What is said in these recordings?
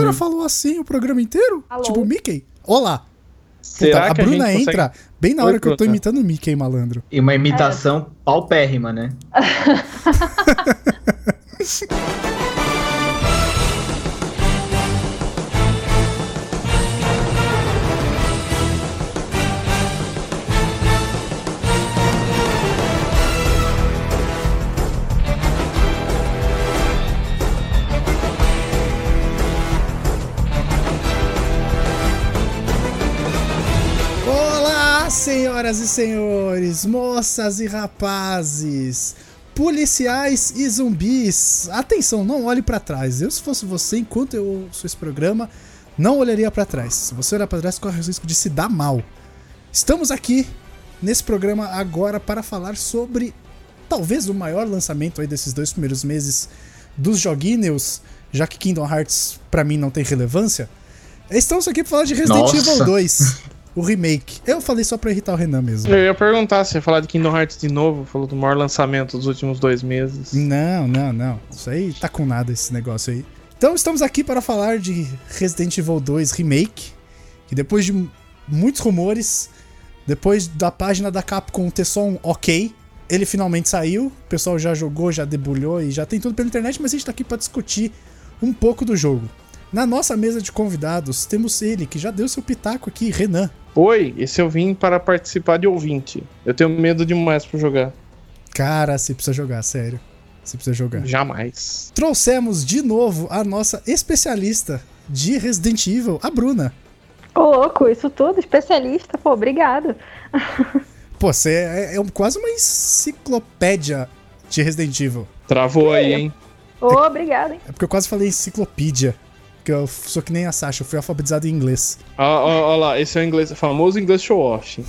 cara falou assim o programa inteiro? Alô? Tipo o Mickey? Olá. Será Puta, a que a Bruna gente consegue- entra bem na hora Oi, que eu tô Bruna. imitando o Mickey, malandro. E uma imitação paupérrima, né? senhoras e senhores, moças e rapazes, policiais e zumbis. Atenção, não olhe pra trás. Eu, se fosse você, enquanto eu ouço esse programa, não olharia pra trás. Se você olhar pra trás, corre o risco de se dar mal. Estamos aqui nesse programa agora para falar sobre talvez o maior lançamento aí desses dois primeiros meses dos joguinhos, já que Kingdom Hearts pra mim não tem relevância. Estamos aqui para falar de Resident Nossa. Evil 2, o remake. Eu falei só pra irritar o Renan mesmo. Eu ia perguntar se ia falar de Kingdom Hearts de novo, falou do maior lançamento dos últimos dois meses. Não, não, não. Isso aí tá com nada esse negócio aí. Então estamos aqui para falar de Resident Evil 2 Remake, que depois de muitos rumores, depois da página da Capcom ter só um ok, ele finalmente saiu, o pessoal já jogou, já debulhou e já tem tudo pela internet, mas a gente tá aqui para discutir um pouco do jogo. Na nossa mesa de convidados, temos ele, que já deu seu pitaco aqui, Renan. Oi, esse eu vim para participar de ouvinte. Eu tenho medo demais pra jogar. Cara, você precisa jogar, sério. Você precisa jogar. Jamais. Trouxemos de novo a nossa especialista de Resident Evil, a Bruna. Ô, louco, isso tudo, especialista, pô, obrigado. Pô, você é, é um- quase uma enciclopédia de Resident Evil. Travou aí, hein? Ô, obrigado, hein? É porque eu quase falei enciclopédia. Porque eu sou que nem a Sasha, eu fui alfabetizado em inglês. Ó, ó lá, esse é o inglês, famoso inglês show-off.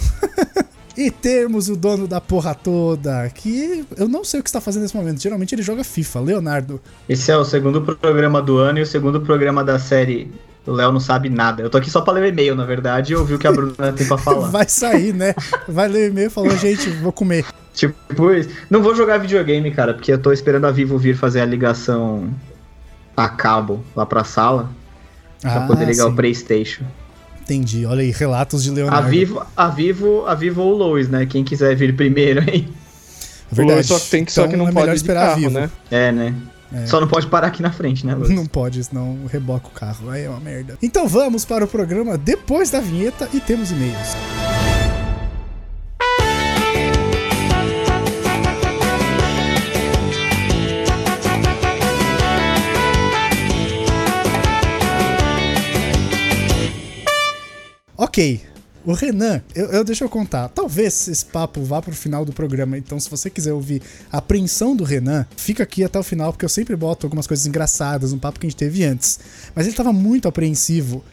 E temos o dono da porra toda, que eu não sei o que está fazendo nesse momento. Geralmente ele joga FIFA, Leonardo. Esse é o segundo programa do ano e o segundo programa da série. O Léo não sabe nada. Eu tô aqui só pra ler o e-mail, na verdade, e ouvir o que a Bruna tem pra falar. Vai sair, né? Vai ler o e-mail e falou, gente, vou comer. Tipo. Não vou jogar videogame, cara, porque eu tô esperando a Vivo vir fazer a ligação a cabo lá pra sala. Pra poder ligar Ah, sim. o Playstation. Entendi. Olha aí, relatos de A Leonardo. Vivo, a Vivo, a Vivo ou o Lois, né? Quem quiser vir primeiro, hein? Verdade. Só que, tem que, só que Então não é pode esperar carro, vivo. né? É, né? Só não pode parar aqui na frente, né, Lois? Não pode, senão reboca o carro. Aí é uma merda. Então vamos para o programa depois da vinheta e temos e-mails. Ok. O Renan, eu, eu- deixa eu contar. Talvez esse papo vá pro final do programa. Então, se você quiser ouvir a apreensão do Renan, fica aqui até o final, porque eu sempre boto algumas coisas engraçadas, um papo que a gente teve antes. Mas ele tava muito apreensivo.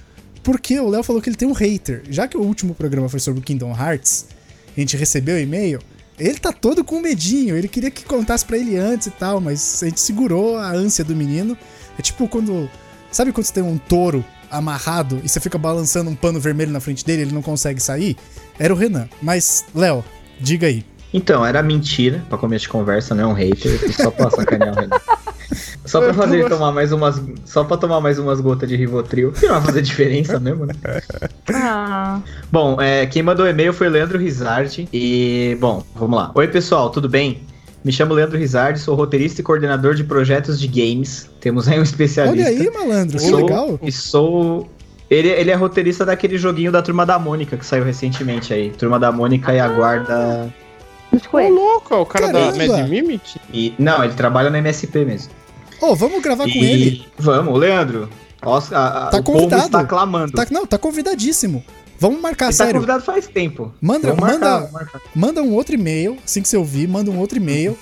Porque o Léo falou que ele tem um hater. Já que o último programa foi sobre o Kingdom Hearts, a gente recebeu o e-mail. Ele tá todo com medinho. Ele queria que contasse pra ele antes e tal, mas a gente segurou a ânsia do menino. É tipo quando. Sabe quando você tem um touro amarrado e você fica balançando um pano vermelho na frente dele e ele não consegue sair? Era o Renan. Mas, Léo, diga aí. Então, era mentira, pra começo de conversa, não é um hater, só pra sacanear o Renan. Só pra fazer ele tomar mais umas. Só pra tomar mais umas gotas de Rivotril. Que não vai fazer diferença mesmo, né? Ah, Bom, é, quem mandou o e-mail foi o Leandro Rizardi. E, bom, vamos lá. Oi, pessoal, tudo bem? Me chamo Leandro Rizardi, sou roteirista e coordenador de projetos de games. Temos aí um especialista. Olha aí, malandro, que Sou- legal. E sou. Ele, ele é roteirista daquele joguinho da Turma da Mônica que saiu recentemente aí. Turma da Mônica e a Guarda. dos Ô, louco, é o cara Caramba. da Mad Mimic? E, não, ele trabalha na MSP mesmo. Ô, vamos gravar com E- ele. Vamos, Leandro. Nossa, a- Tá o povo convidado. está clamando. Tá, não, tá convidadíssimo. Vamos marcar, ele tá sério. convidado faz tempo. Manda, marcar, manda, marcar. manda um outro e-mail, assim que você ouvir, manda um outro e-mail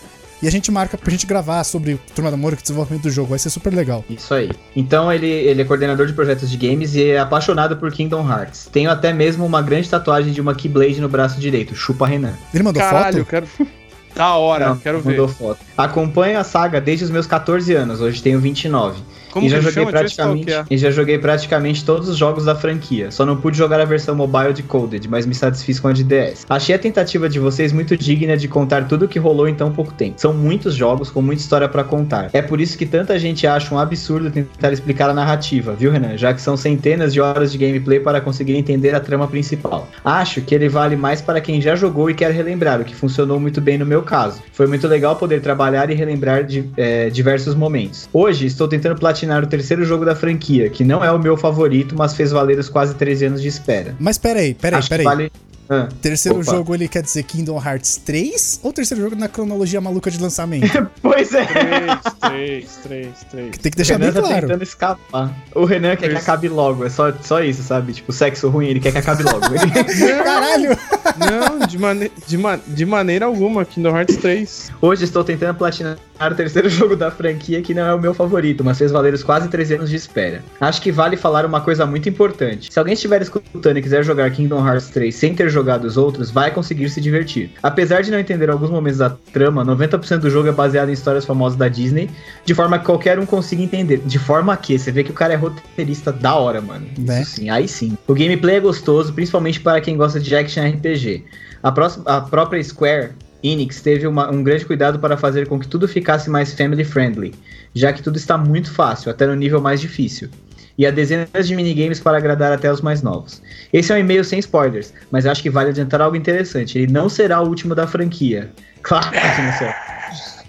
e a gente marca pra gente gravar sobre Turma da Mônica e desenvolvimento do jogo. Vai ser super legal. Isso aí. Então ele, ele é coordenador de projetos de games e é apaixonado por Kingdom Hearts. Tenho até mesmo uma grande tatuagem de uma Keyblade no braço direito. Chupa Renan. Ele mandou Caralho, eu foto? quero. Da hora, Não, quero ver. foto. Acompanho a saga desde os meus 14 anos, hoje tenho 29. Como e já joguei chama? Praticamente stalkear. e já joguei praticamente todos os jogos da franquia. Só não pude jogar a versão mobile de Coded, mas me satisfiz com a de DS. Achei a tentativa de vocês muito digna de contar tudo o que rolou em tão pouco tempo. São muitos jogos com muita história pra contar. É por isso que tanta gente acha um absurdo tentar explicar a narrativa, viu, Renan? Já que são centenas de horas de gameplay para conseguir entender a trama principal. Acho que ele vale mais para quem já jogou e quer relembrar, o que funcionou muito bem no meu caso. Foi muito legal poder trabalhar e relembrar de, eh, diversos momentos. Hoje estou tentando platinar o terceiro jogo da franquia, que não é o meu favorito, mas fez valer os quase 13 anos de espera. Mas peraí, peraí, Acho peraí. vale. Ah, Terceiro Opa. jogo ele quer dizer Kingdom Hearts 3 ou terceiro jogo na cronologia maluca de lançamento? Pois é. 3, 3, 3, 3. Tem que O deixar Renan bem tá claro. tentando escapar. O Renan quer que acabe logo, é só, só isso, sabe? Tipo, sexo ruim, ele quer que acabe logo. Caralho! Não, de, mane de, ma de maneira alguma, Kingdom Hearts 3. Hoje estou tentando platinar o terceiro jogo da franquia, que não é o meu favorito, mas fez valer os quase 13 anos de espera. Acho que vale falar uma coisa muito importante. Se alguém estiver escutando e quiser jogar Kingdom Hearts 3 sem ter jogado os outros, vai conseguir se divertir. Apesar de não entender alguns momentos da trama, 90% do jogo é baseado em histórias famosas da Disney, de forma que qualquer um consiga entender. De forma que você vê que o cara é roteirista da hora, mano. Né? Isso sim, aí sim. O gameplay é gostoso, principalmente para quem gosta de action RPG. A, próxima, a própria Square Enix teve uma- um grande cuidado para fazer com que tudo ficasse mais family friendly, já que tudo está muito fácil, até no nível mais difícil. E há dezenas de minigames para agradar até os mais novos. Esse é um e-mail sem spoilers, mas acho que vale adiantar algo interessante. Ele não será o último da franquia. Claro que não será.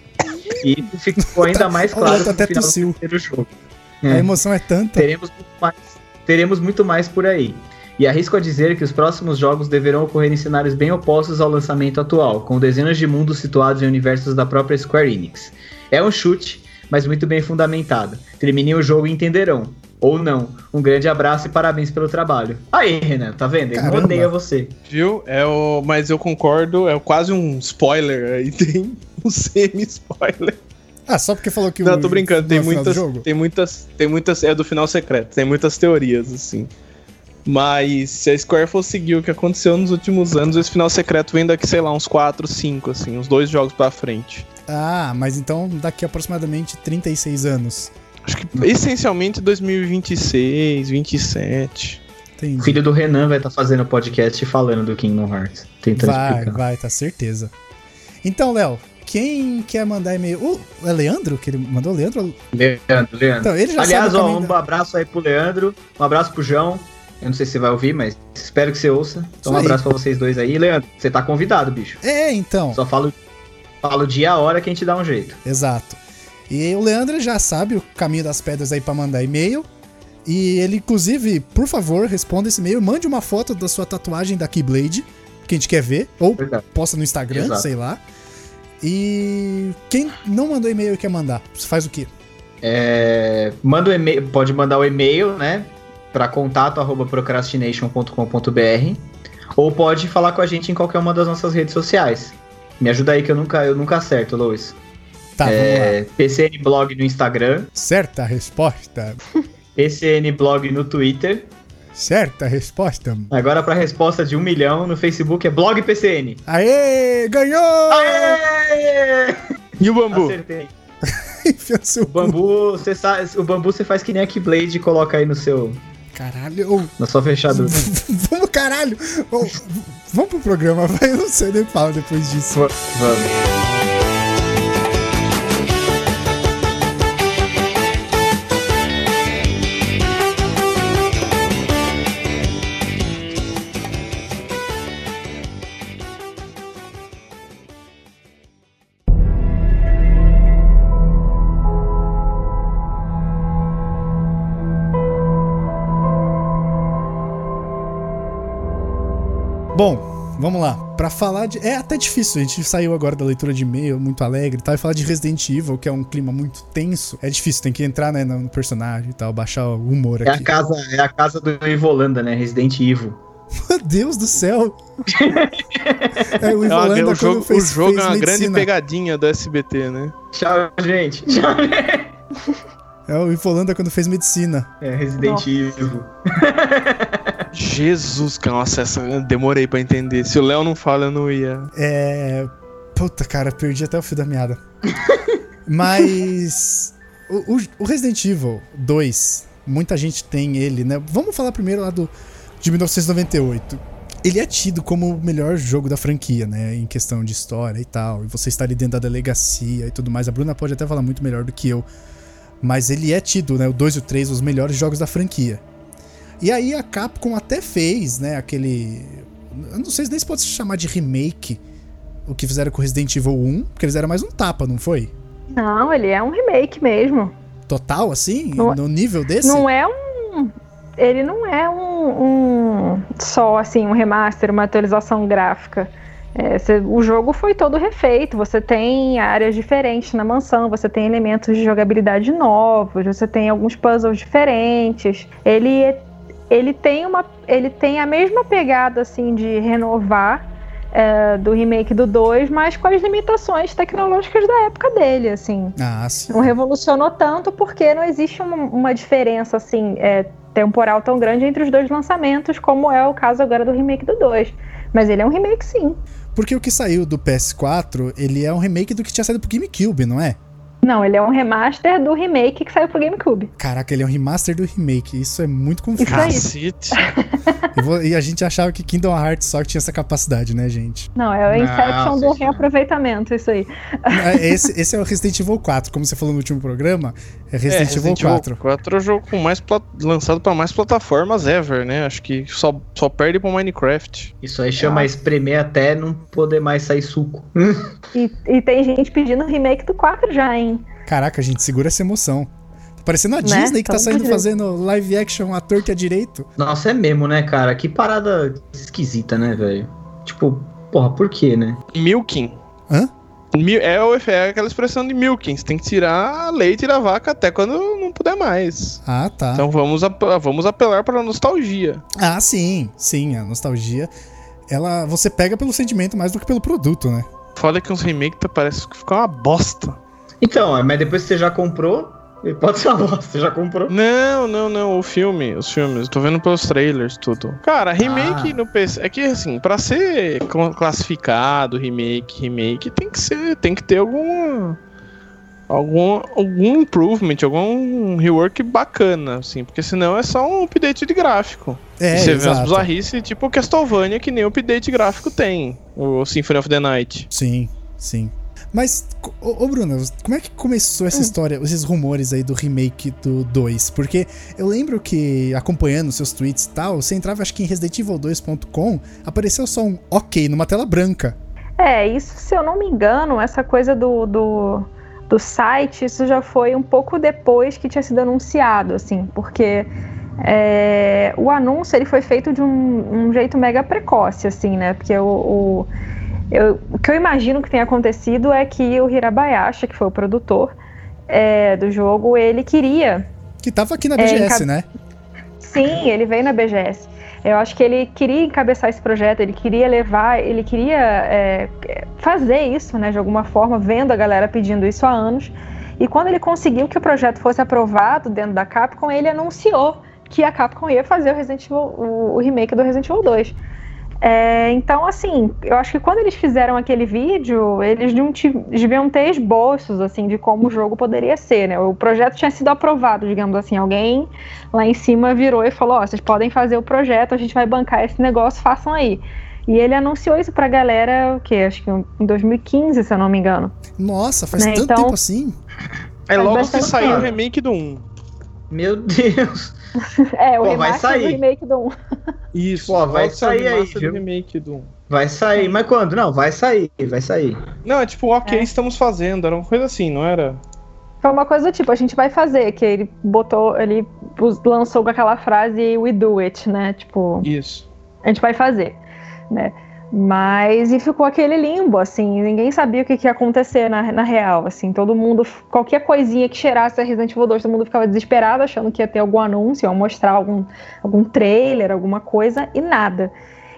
E ficou ainda mais O claro no até final do tossiu. terceiro jogo. A É emoção é tanta. teremos mais, teremos muito mais por aí. E arrisco a dizer que os próximos jogos deverão ocorrer em cenários bem opostos ao lançamento atual, com dezenas de mundos situados em universos da própria Square Enix. É um chute, mas muito bem fundamentado. Terminem o jogo e entenderão. Ou não. Um grande abraço e parabéns pelo trabalho. Aí, Renan, tá vendo? Ele Caramba. odeia você. Viu? É o, mas eu concordo, é quase um spoiler. Aí tem um semi-spoiler. Ah, só porque falou que Não, o tô brincando, tem muitas, jogo? tem muitas. Tem muitas. É do final secreto, tem muitas teorias, assim. Mas se a Square for seguir o que aconteceu nos últimos anos, esse final secreto vem daqui, sei lá, uns 4, 5, assim, uns dois jogos pra frente. Ah, mas então daqui a aproximadamente 36 anos. Acho que essencialmente 2026, 27. O Entendi. filho do Renan vai estar fazendo podcast falando do Kingdom Hearts. Tentando Vai, explicar. vai, tá certeza. Então, Léo, quem quer mandar e-mail? Uh, é Leandro que ele mandou? Leandro? Leandro, Leandro. Então, ele já Aliás, sabe o ó, um da- abraço aí pro Leandro, um abraço pro João. Eu não sei se você vai ouvir, mas espero que você ouça. Então, um abraço pra vocês dois aí. Leandro, você tá convidado, bicho. É, então. Só fala, fala o dia e a hora que a gente dá um jeito. Exato. E o Leandro já sabe o caminho das pedras aí pra mandar e-mail. E ele, inclusive, por favor, responda esse e-mail. Mande uma foto da sua tatuagem da Keyblade, que a gente quer ver. Ou Verdade. posta no Instagram, Exato. sei lá. E quem não mandou e-mail e quer mandar, faz o quê? É, manda o e-mail, pode mandar o e-mail, né? Pra contato arroba procrastination.com.br ou pode falar com a gente em qualquer uma das nossas redes sociais. Me ajuda aí que eu nunca, eu nunca acerto, Lois. Tá. É, PCN Blog no Instagram, Certa resposta. PCN Blog no Twitter. Certa resposta. Agora pra resposta de um milhão no Facebook é Blog PCN. Aê, ganhou! Aê! E o bambu? Acertei. O bambu, você sabe, o bambu você faz que nem a Keyblade e coloca aí no seu, Caralho. Na sua fechadura. vamos, caralho. Vamos pro programa, vai. Eu não sei nem depois disso. Va- Vamos. Vamos lá. Pra falar de. É até difícil, a gente saiu agora da leitura de e-mail, muito alegre e tal, e falar de Resident Evil, que é um clima muito tenso. É difícil, tem que entrar né, no personagem e tal, baixar o humor É a aqui. casa, é a casa do Ivolanda, né? Resident Evil. Meu Deus do céu! é, o É Ivolanda o quando jogo, fez, o jogo fez é uma grande medicina. pegadinha do SBT, né? Tchau, gente. Tchau. É o Ivolanda quando fez medicina. É Resident Nossa. Evil. Jesus, cara, nossa, essa eu demorei pra entender. Se o Léo não fala, eu não ia. É. Puta, cara, perdi até o fio da meada. Mas. O, o- o Resident Evil 2, muita gente tem ele, né? Vamos falar primeiro lá do de 1998. Ele é tido como o melhor jogo da franquia, né? Em questão de história e tal. E você está ali dentro da delegacia e tudo mais. A Bruna pode até falar muito melhor do que eu. Mas ele é tido, né? O 2 e o 3, os melhores jogos da franquia. E aí a Capcom até fez, né? Aquele. Eu não sei nem se pode se chamar de remake. O que fizeram com Resident Evil 1. Porque eles eram mais um tapa, não foi? Não, ele é um remake mesmo. Total, assim? Não- no nível desse? Não é um. Ele não é um, um- só assim um remaster, uma atualização gráfica. É, cê- o jogo foi todo refeito. Você tem áreas diferentes na mansão, você tem elementos de jogabilidade novos, você tem alguns puzzles diferentes. Ele é- ele tem uma ele tem a mesma pegada assim de renovar é, do remake do 2, mas com as limitações tecnológicas da época dele, assim Ah, sim. não revolucionou tanto porque não existe uma, uma diferença assim é, temporal tão grande entre os dois lançamentos, como é o caso agora do remake do 2. Mas ele é um remake sim. Porque o que saiu do PS4, ele é um remake do que tinha saído pro GameCube, não é? Não, ele é um remaster do remake que saiu pro GameCube. Caraca, ele é um remaster do remake. Isso é muito confuso. Isso aí. Cacete. E e a gente achava que Kingdom Hearts só tinha essa capacidade, né, gente? Não, é o Não, Inception do reaproveitamento, isso aí. É, Esse, esse é o Resident Evil 4, como você falou no último programa. É É, Resident, Evil 4. 4 é o jogo com mais lançado pra mais plataformas ever, né? Acho que só, só perde pro Minecraft. Isso aí chama espremer até não poder mais sair suco. E, e tem gente pedindo remake do 4 já, hein? Caraca, gente, segura essa emoção. Tá parecendo a Né? Disney que tá Tamo saindo junto. fazendo live action à torta e à direito. Nossa, é mesmo, né, cara? Que parada esquisita, né, velho? Tipo, porra, por quê, né? Milking. Hã? Mil- É, o- é aquela expressão de milking. Você tem que tirar leite da vaca até quando não puder mais. Ah, tá. Então vamos, ap- vamos apelar pra nostalgia. Ah, sim, sim, a nostalgia. Ela, você pega pelo sentimento mais do que pelo produto, né? Foda que uns remakes tá- parece que ficam uma bosta. Então, mas depois que você já comprou, pode ser uma bosta, você já comprou. Não, não, não. O filme, os filmes. Eu tô vendo pelos trailers, tudo. Cara, remake Ah. no PC. É que assim, pra ser cl- classificado, remake, remake, tem que ser. Tem que ter alguma. Algum, algum improvement, algum rework bacana, assim, porque senão é só um update de gráfico. É, E você vê as exato. bizarrices, tipo o Castlevania, que nem o update gráfico tem, o Symphony of the Night. Sim, sim. Mas, ô, ô Bruno, como é que começou essa história, esses rumores aí do remake do 2? Porque eu lembro que, acompanhando seus tweets e tal, você entrava, acho que em ResidentEvil2.com, apareceu só um ok numa tela branca. É, isso, se eu não me engano, essa coisa do, do, do site, isso já foi um pouco depois que tinha sido anunciado, assim, porque é, o anúncio ele foi feito de um, um jeito mega precoce, assim, né? Porque o, o, eu- o que eu imagino que tenha acontecido é que o Hirabayashi, que foi o produtor é, do jogo, ele queria Que tava aqui na É, BGS, enca- né? Sim, ele veio na BGS. Eu acho que ele queria encabeçar esse projeto, ele queria levar, ele queria é, fazer isso, né, de alguma forma, vendo a galera pedindo isso há anos. E quando ele conseguiu que o projeto fosse aprovado dentro da Capcom, ele anunciou que a Capcom ia fazer o, Resident Evil, o, o remake do Resident Evil 2. É, então, assim, eu acho que quando eles fizeram aquele vídeo, eles não ti- deviam ter esboços, assim, de como o jogo poderia ser, né? O projeto tinha sido aprovado, digamos assim. Alguém lá em cima virou e falou: Ó, vocês podem fazer o projeto, a gente vai bancar esse negócio, façam aí. E ele anunciou isso pra galera, o quê? Acho que em 2015, se eu não me engano. Nossa, faz Né, tanto então- tempo assim. É logo que saiu o remake do 1. Meu Deus. É, o Pô, vai remaster sair. do remake do 1. Isso, Pô, vai sair aí, do viu? remake do 1. Vai sair, mas quando? Não, vai sair, vai sair. Não, é tipo, ok, É. estamos fazendo. Era uma coisa assim, não era? Foi uma coisa do tipo, a gente vai fazer, que ele botou, ele lançou com aquela frase we do it, né? Tipo, Isso. a gente vai fazer, né? Mas e ficou aquele limbo, assim, ninguém sabia o que, que ia acontecer na, na real, assim, todo mundo, qualquer coisinha que cheirasse a Resident Evil 2, todo mundo ficava desesperado, achando que ia ter algum anúncio, ia mostrar algum, algum trailer, alguma coisa, e nada.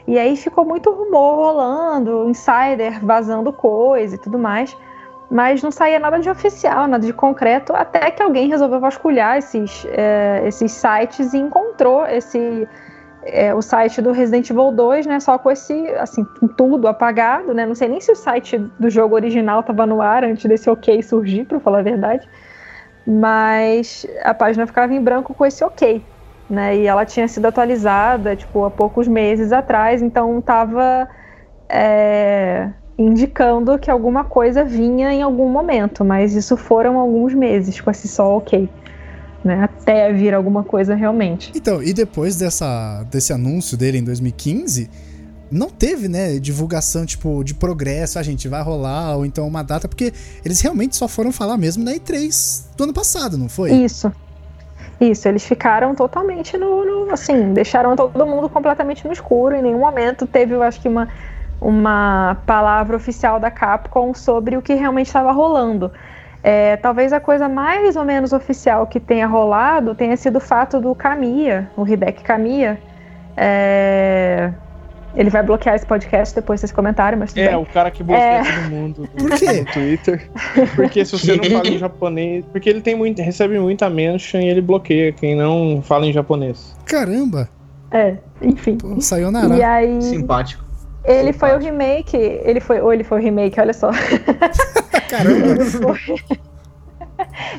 E aí ficou muito rumor rolando, insider vazando coisa e tudo mais, mas não saía nada de oficial, nada de concreto, até que alguém resolveu vasculhar esses, eh, esses sites e encontrou esse é, o site do Resident Evil 2, né? Só com esse, assim, tudo apagado, né? Não sei nem se o site do jogo original estava no ar antes desse ok surgir, para falar a verdade. Mas a página ficava em branco com esse ok, né? E ela tinha sido atualizada, tipo, há poucos meses atrás, então estava é, indicando que alguma coisa vinha em algum momento, mas isso foram alguns meses com esse só ok né? Até vir alguma coisa realmente. Então, e depois dessa, desse anúncio dele em 2015, não teve, né, divulgação, tipo, de progresso, a gente vai rolar, ou então uma data, porque eles realmente só foram falar mesmo na E3 do ano passado, não foi? Isso. Isso, eles ficaram totalmente no, no assim, deixaram todo mundo completamente no escuro, em nenhum momento teve, eu acho que uma uma palavra oficial da Capcom sobre o que realmente estava rolando. É, talvez a coisa mais ou menos oficial que tenha rolado tenha sido o fato do Kamiya, o Hideki Kamiya. É, ele vai bloquear esse podcast depois desse comentário, mas tudo É, bem. o cara que bloqueia É. todo mundo Por quê? no Twitter. Porque se você não fala em japonês. Porque ele tem muito, recebe muita mention e ele bloqueia quem não fala em japonês. Caramba! É, enfim. Pô, sayonara. E aí, Simpático. ele foi o remake, ele foi, ou ele foi o remake, olha só. Caramba! Ele foi,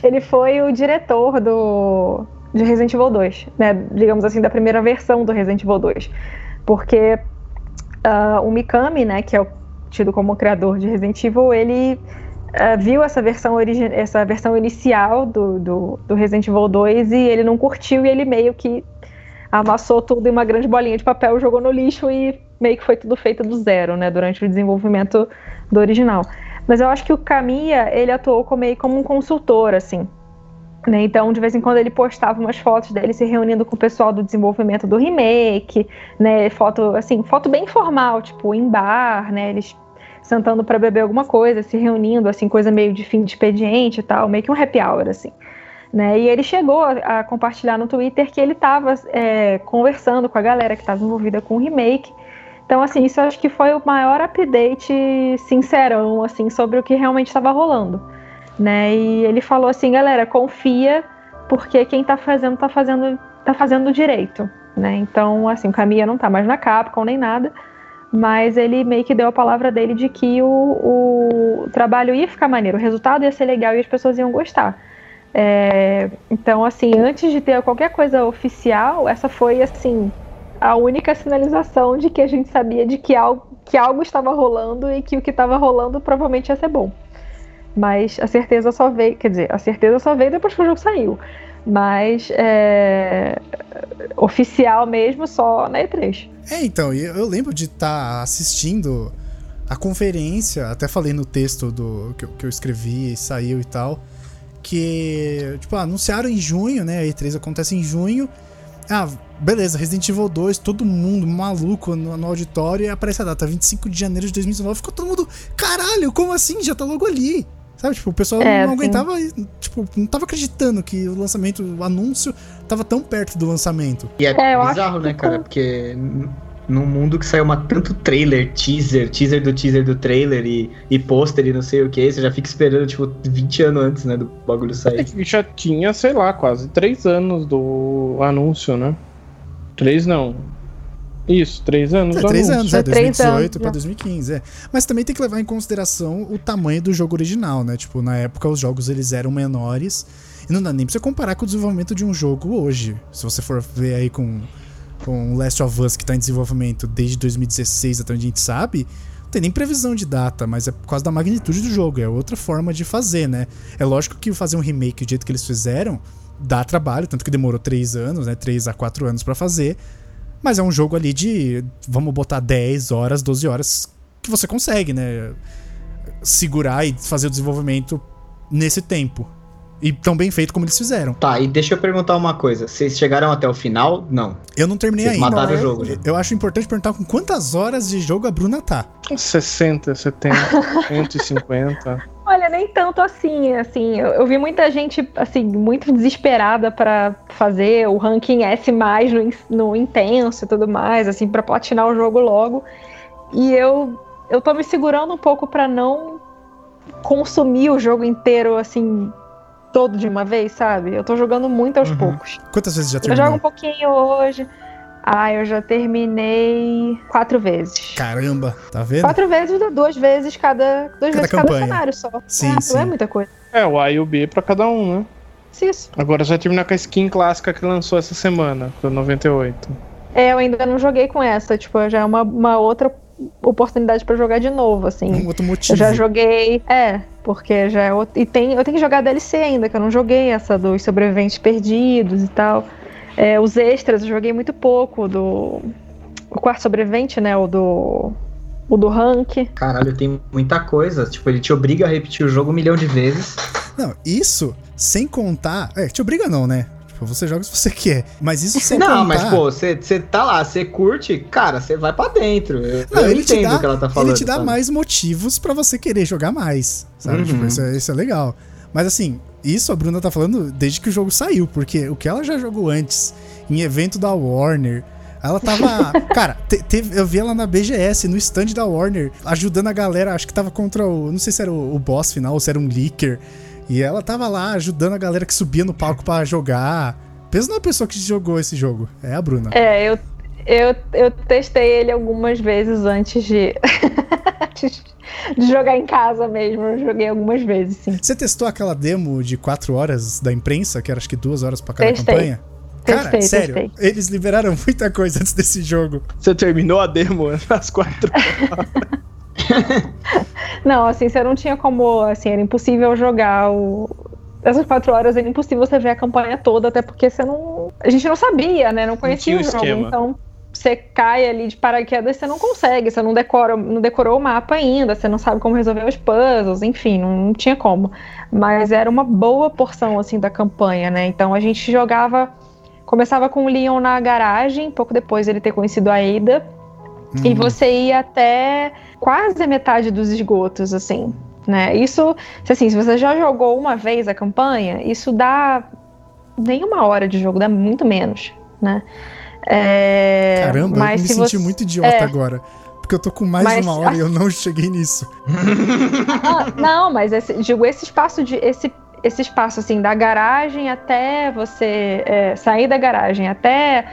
ele foi o diretor do de Resident Evil 2, né? Digamos assim, da primeira versão do Resident Evil 2. Porque ah, o Mikami, né, que é o tido como criador de Resident Evil, ele ah, viu essa versão, essa versão inicial do, do, do Resident Evil 2 e ele não curtiu e ele meio que amassou tudo em uma grande bolinha de papel, jogou no lixo e meio que foi tudo feito do zero, né, durante o desenvolvimento do original. Mas eu acho que o Kamiya, ele atuou como, meio como um consultor, assim. Né? Então, de vez em quando, ele postava umas fotos dele se reunindo com o pessoal do desenvolvimento do remake, né? Foto, assim, foto bem informal, tipo, em bar, né? Eles sentando para beber alguma coisa, se reunindo, assim, coisa meio de fim de expediente e tal, meio que um happy hour, assim. Né? E ele chegou a, a compartilhar no Twitter que ele estava conversando com a galera que estava envolvida com o remake. Então, assim, isso acho que foi o maior update sincerão, assim, sobre o que realmente estava rolando, né? E ele falou assim, galera, confia, porque quem tá fazendo, tá fazendo, tá fazendo direito, né? Então, assim, o Kamiya não tá mais na Capcom nem nada, mas ele meio que deu a palavra dele de que o, o trabalho ia ficar maneiro, o resultado ia ser legal e as pessoas iam gostar. É, então, assim, antes de ter qualquer coisa oficial, essa foi, assim, a única sinalização de que a gente sabia de que algo, que algo estava rolando e que o que estava rolando provavelmente ia ser bom. Mas a certeza só veio, quer dizer, a certeza só veio depois que o jogo saiu. Mas é, oficial mesmo só na E3. É, então, eu lembro de estar assistindo a conferência, até falei no texto do que eu, que eu escrevi e saiu e tal, que, tipo, anunciaram em junho, né? A E3 acontece em junho. Ah, beleza, Resident Evil 2, todo mundo maluco no, no auditório e aparece a data, 25 de janeiro de 2019. Ficou todo mundo, caralho, como assim? Já tá logo ali. Sabe, tipo, o pessoal É, não sim. aguentava, tipo, não tava acreditando que o lançamento, o anúncio, tava tão perto do lançamento. E é, É, eu acho bizarro, que né, cara? Porque num mundo que saiu uma, tanto trailer, teaser, teaser do teaser do trailer e, e pôster e não sei o que, você já fica esperando, tipo, 20 anos antes, né, do bagulho É sair. que já tinha, sei lá, quase três anos do anúncio, né? Três não. Isso, três anos É, do três anúncio. anos, é, É, três 2018 anos, pra já. 2015, é. Mas também tem que levar em consideração o tamanho do jogo original, né? Tipo, na época os jogos eles eram menores e não dá nem pra você comparar com o desenvolvimento de um jogo hoje. Se você for ver aí com, com Last of Us que tá em desenvolvimento desde 2016 até onde a gente sabe, não tem nem previsão de data, mas é por causa da magnitude do jogo, é outra forma de fazer, né? É lógico que fazer um remake do jeito que eles fizeram dá trabalho, tanto que demorou 3 anos, né? 3 a 4 anos pra fazer. Mas é um jogo ali de, vamos botar 10 horas, 12 horas que você consegue, né? Segurar e fazer o desenvolvimento nesse tempo. E tão bem feito como eles fizeram. Tá, e deixa eu perguntar uma coisa. Vocês chegaram até o final? Não. Eu não terminei Vocês ainda. mataram o jogo, já. Eu acho importante perguntar com quantas horas de jogo a Bruna tá. 60, 70, 150. Olha, nem tanto assim, assim, eu, eu vi muita gente, assim, muito desesperada pra fazer o ranking S+, no, no intenso e tudo mais, assim, pra platinar o jogo logo, e eu, eu tô me segurando um pouco pra não consumir o jogo inteiro, assim, todo de uma vez, sabe? Eu tô jogando muito aos Uhum. poucos. Quantas vezes já Eu jogo terminou? um pouquinho hoje. Ah, eu já terminei quatro vezes. Caramba, tá vendo? Quatro vezes, duas vezes cada. Duas Cada vezes campanha. cada cenário só. Sim, é, sim. Não é muita coisa. É, o A e o B pra cada um, né? Isso. Agora já terminar com a skin clássica que lançou essa semana, pro 98. É, eu ainda não joguei com essa. Tipo, já é uma, uma outra oportunidade pra jogar de novo, assim. Um outro Eu motivo. já joguei. É, porque já é outro. E tem, eu tenho que jogar DLC ainda, que eu não joguei essa dos sobreviventes perdidos e tal. É, os extras eu joguei muito pouco do. O quarto sobrevivente, né? O do. O do rank. Caralho, tem muita coisa. Tipo, ele te obriga a repetir o jogo um milhão de vezes. Não, isso sem contar. É, te obriga não, né? Tipo, você joga se você quer. Mas isso sem não, contar. mas pô, você tá lá, você curte, cara, você vai pra dentro. Eu, Não, eu ele te entendo dá, o que ela tá falando. ele te dá sabe? mais motivos pra você querer jogar mais, sabe? Uhum. Tipo, isso, é, isso é legal. Mas assim, isso a Bruna tá falando desde que o jogo saiu, porque o que ela já jogou antes, em evento da Warner, ela tava. cara, te- teve- eu vi ela na BGS, no stand da Warner, ajudando a galera, acho que tava contra o. Não sei se era o, o boss final ou se era um leaker. E ela tava lá ajudando a galera que subia no palco pra jogar. Pensa numa pessoa que jogou esse jogo. É a Bruna. É, eu, eu, eu testei ele algumas vezes antes de. de jogar em casa mesmo. Eu joguei algumas vezes, sim. Você testou aquela demo de 4 horas da imprensa, que era acho que 2 horas pra cada Testei. campanha? Cara, Testei, sério, testei. eles liberaram muita coisa antes desse jogo. Você terminou a demo nas quatro. Não, assim, você não tinha como. Assim, era impossível jogar o. Essas quatro horas era impossível você ver a campanha toda, até porque você não. A gente não sabia, né? Não conhecia tinha o o jogo. esquema. Então, você cai ali de paraquedas, você não consegue, você não decora, não decorou o mapa ainda, você não sabe como resolver os puzzles, enfim, não, não tinha como. Mas era uma boa porção assim da campanha, né? Então a gente jogava. Começava com o Leon na garagem, pouco depois ele ter conhecido a Ada. E Hum, você ia até quase a metade dos esgotos, assim, né? Isso, se, assim, se você já jogou uma vez a campanha, isso dá nem uma hora de jogo, dá muito menos, né? É, Caramba, eu mas me se senti você- muito idiota é. agora. Porque eu tô com mais Mas- de uma hora e eu não cheguei nisso. Ah, não, mas esse, digo, esse espaço de. Esse, esse espaço assim, da garagem até você é, sair da garagem até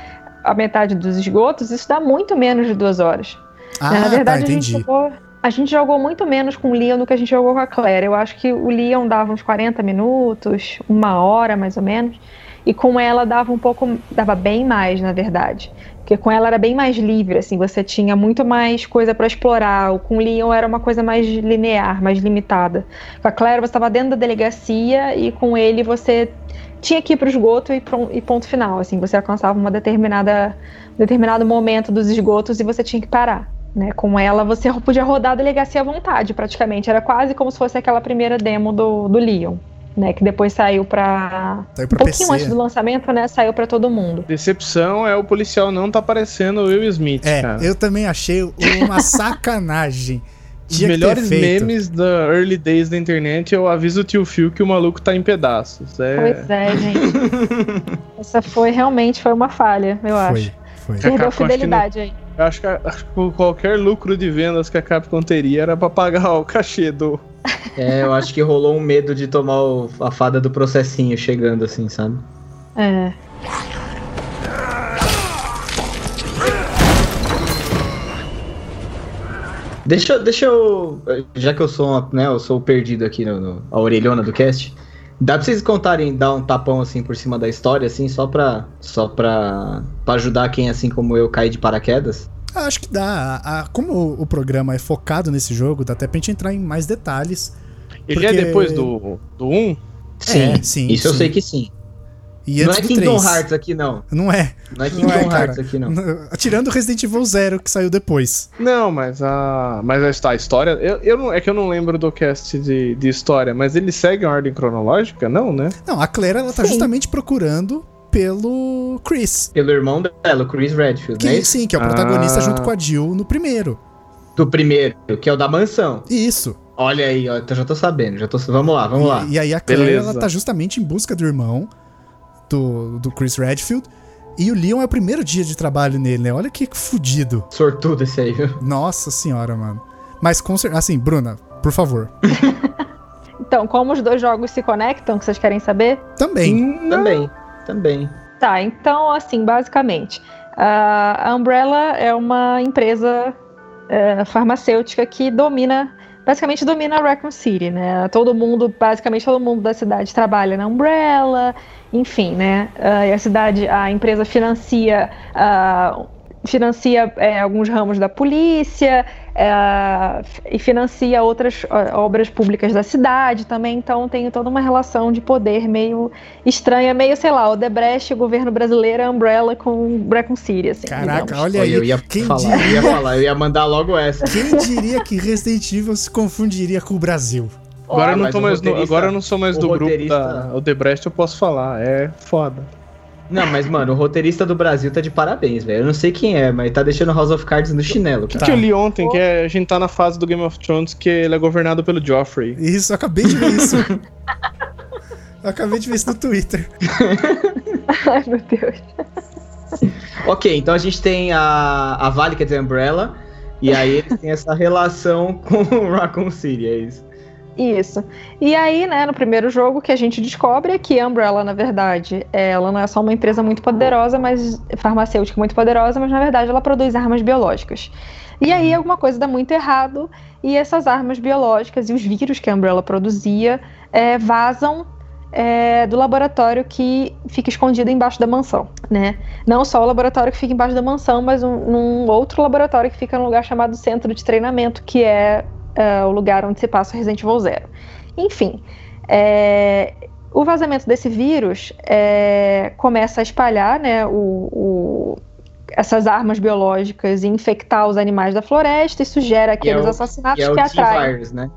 a metade dos esgotos, isso dá muito menos de duas horas. Ah, Na verdade, tá, a, gente entendi. jogou, a gente jogou muito menos com o Leon do que a gente jogou com a Claire. Eu acho que o Leon dava uns 40 minutos, uma hora mais ou menos. E com ela dava um pouco. dava bem mais, na verdade. Porque com ela era bem mais livre, assim, você tinha muito mais coisa pra explorar. O Com o Leon era uma coisa mais linear, mais limitada. Com a Claire você estava dentro da delegacia e com ele você tinha que ir pro esgoto e, e ponto final. Assim, você alcançava uma determinada um determinado momento dos esgotos e você tinha que parar. Né? Com ela você podia rodar a delegacia à vontade, praticamente. Era quase como se fosse aquela primeira demo do, do Leon. Né, que depois saiu pra. Saiu Um pouquinho PC. antes do lançamento, né? Saiu pra todo mundo. Decepção é o policial não tá parecendo o Will Smith, É, cara. eu também achei uma sacanagem. Os melhores memes da early days da internet, eu aviso o tio Phil que o maluco tá em pedaços. É, Pois é, gente. Essa foi realmente foi uma falha, eu acho. Foi, foi. Perdeu acho que não- fidelidade aí. Eu acho que, acho que qualquer lucro de vendas que a Capcom teria era pra pagar o cachê do. É, eu acho que rolou um medo de tomar o- a fada do processinho chegando assim, sabe? É. Deixa, eu- deixa eu. Já que eu sou, uma- né, eu sou o perdido aqui, no, no- a orelhona do cast. Dá pra vocês contarem, dar um tapão assim por cima da história, assim, só pra. Só pra. pra ajudar quem, assim como eu, cair de paraquedas? Ah, acho que dá. A- a- como o, programa é focado nesse jogo, dá até pra gente entrar em mais detalhes. Ele Porque- é depois do, do 1? É, sim, Isso eu sim. sei que sim. E não antes é do Kingdom 3. Hearts aqui, não. Não é. Não é Não Kingdom é, cara. Hearts aqui, não. Tirando o Resident Evil Zero, que saiu depois. Não, mas a. Mas a, a história. Eu, eu não, é que eu não lembro do cast de, de história, mas ele segue a ordem cronológica? Não, né? Não, a Claire, ela tá Sim. justamente procurando pelo Chris. Pelo irmão dela, o Chris Redfield, Que, né? Sim, que é o protagonista Ah. junto com a Jill no primeiro. Do primeiro, que é o da mansão. Isso. Olha aí, ó, eu já tô sabendo, já tô. Vamos lá, vamos e, lá. E aí a Claire, Beleza. ela tá justamente em busca do irmão, do, do Chris Redfield. E o Leon é o primeiro dia de trabalho nele, né? Olha que fudido. Sortudo esse aí, viu? Nossa senhora, mano. Mas com certeza. Assim, Bruna, por favor. Então, como os dois jogos se conectam, que vocês querem saber? Também. Não. Também, também. Tá, então, assim, basicamente, A Umbrella é uma empresa é, farmacêutica que domina, basicamente domina a Raccoon City, né? Todo mundo, basicamente todo mundo da cidade trabalha na Umbrella, enfim, né? Uh, e a cidade, a empresa financia uh, financia é, alguns ramos da polícia é, e financia outras obras públicas da cidade também, então tem toda uma relação de poder meio estranha, meio, sei lá, o Debrecht, o governo brasileiro, a Umbrella com Brecon City, assim, Caraca, digamos. olha aí, eu ia quem falar, diria... eu ia falar, eu ia mandar logo essa. Quem diria que Resident Evil se confundiria com o Brasil? Agora, eu não, tô mais no, agora eu não sou mais do grupo da o Debrecht, eu posso falar, é foda. Não, mas, mano, o roteirista do Brasil tá de parabéns, velho. Eu não sei quem é, mas tá deixando House of Cards no chinelo. O que, que eu li ontem? Que é, a gente tá na fase do Game of Thrones que ele é governado pelo Joffrey. Isso, eu acabei de ver isso. eu acabei de ver isso no Twitter. Ai, meu Deus. ok, então a gente tem a, a Vale, quer dizer, Umbrella, e aí eles têm essa relação com o Raccoon City, é isso. Isso. E aí, né, no primeiro jogo, que a gente descobre é que a Umbrella, na verdade, ela não é só uma empresa muito poderosa, mas farmacêutica muito poderosa, mas na verdade ela produz armas biológicas. E aí alguma coisa dá muito errado e essas armas biológicas e os vírus que a Umbrella produzia é, vazam é, do laboratório que fica escondido embaixo da mansão, né? Não só o laboratório que fica embaixo da mansão, mas um, um outro laboratório que fica num lugar chamado Centro de Treinamento, que é uh, o lugar onde se passa o Resident Evil Zero. Enfim, é, o vazamento desse vírus é, começa a espalhar né, o, o, essas armas biológicas e infectar os animais da floresta. Isso gera aqueles é o, assassinatos é que atraem. Virus, né?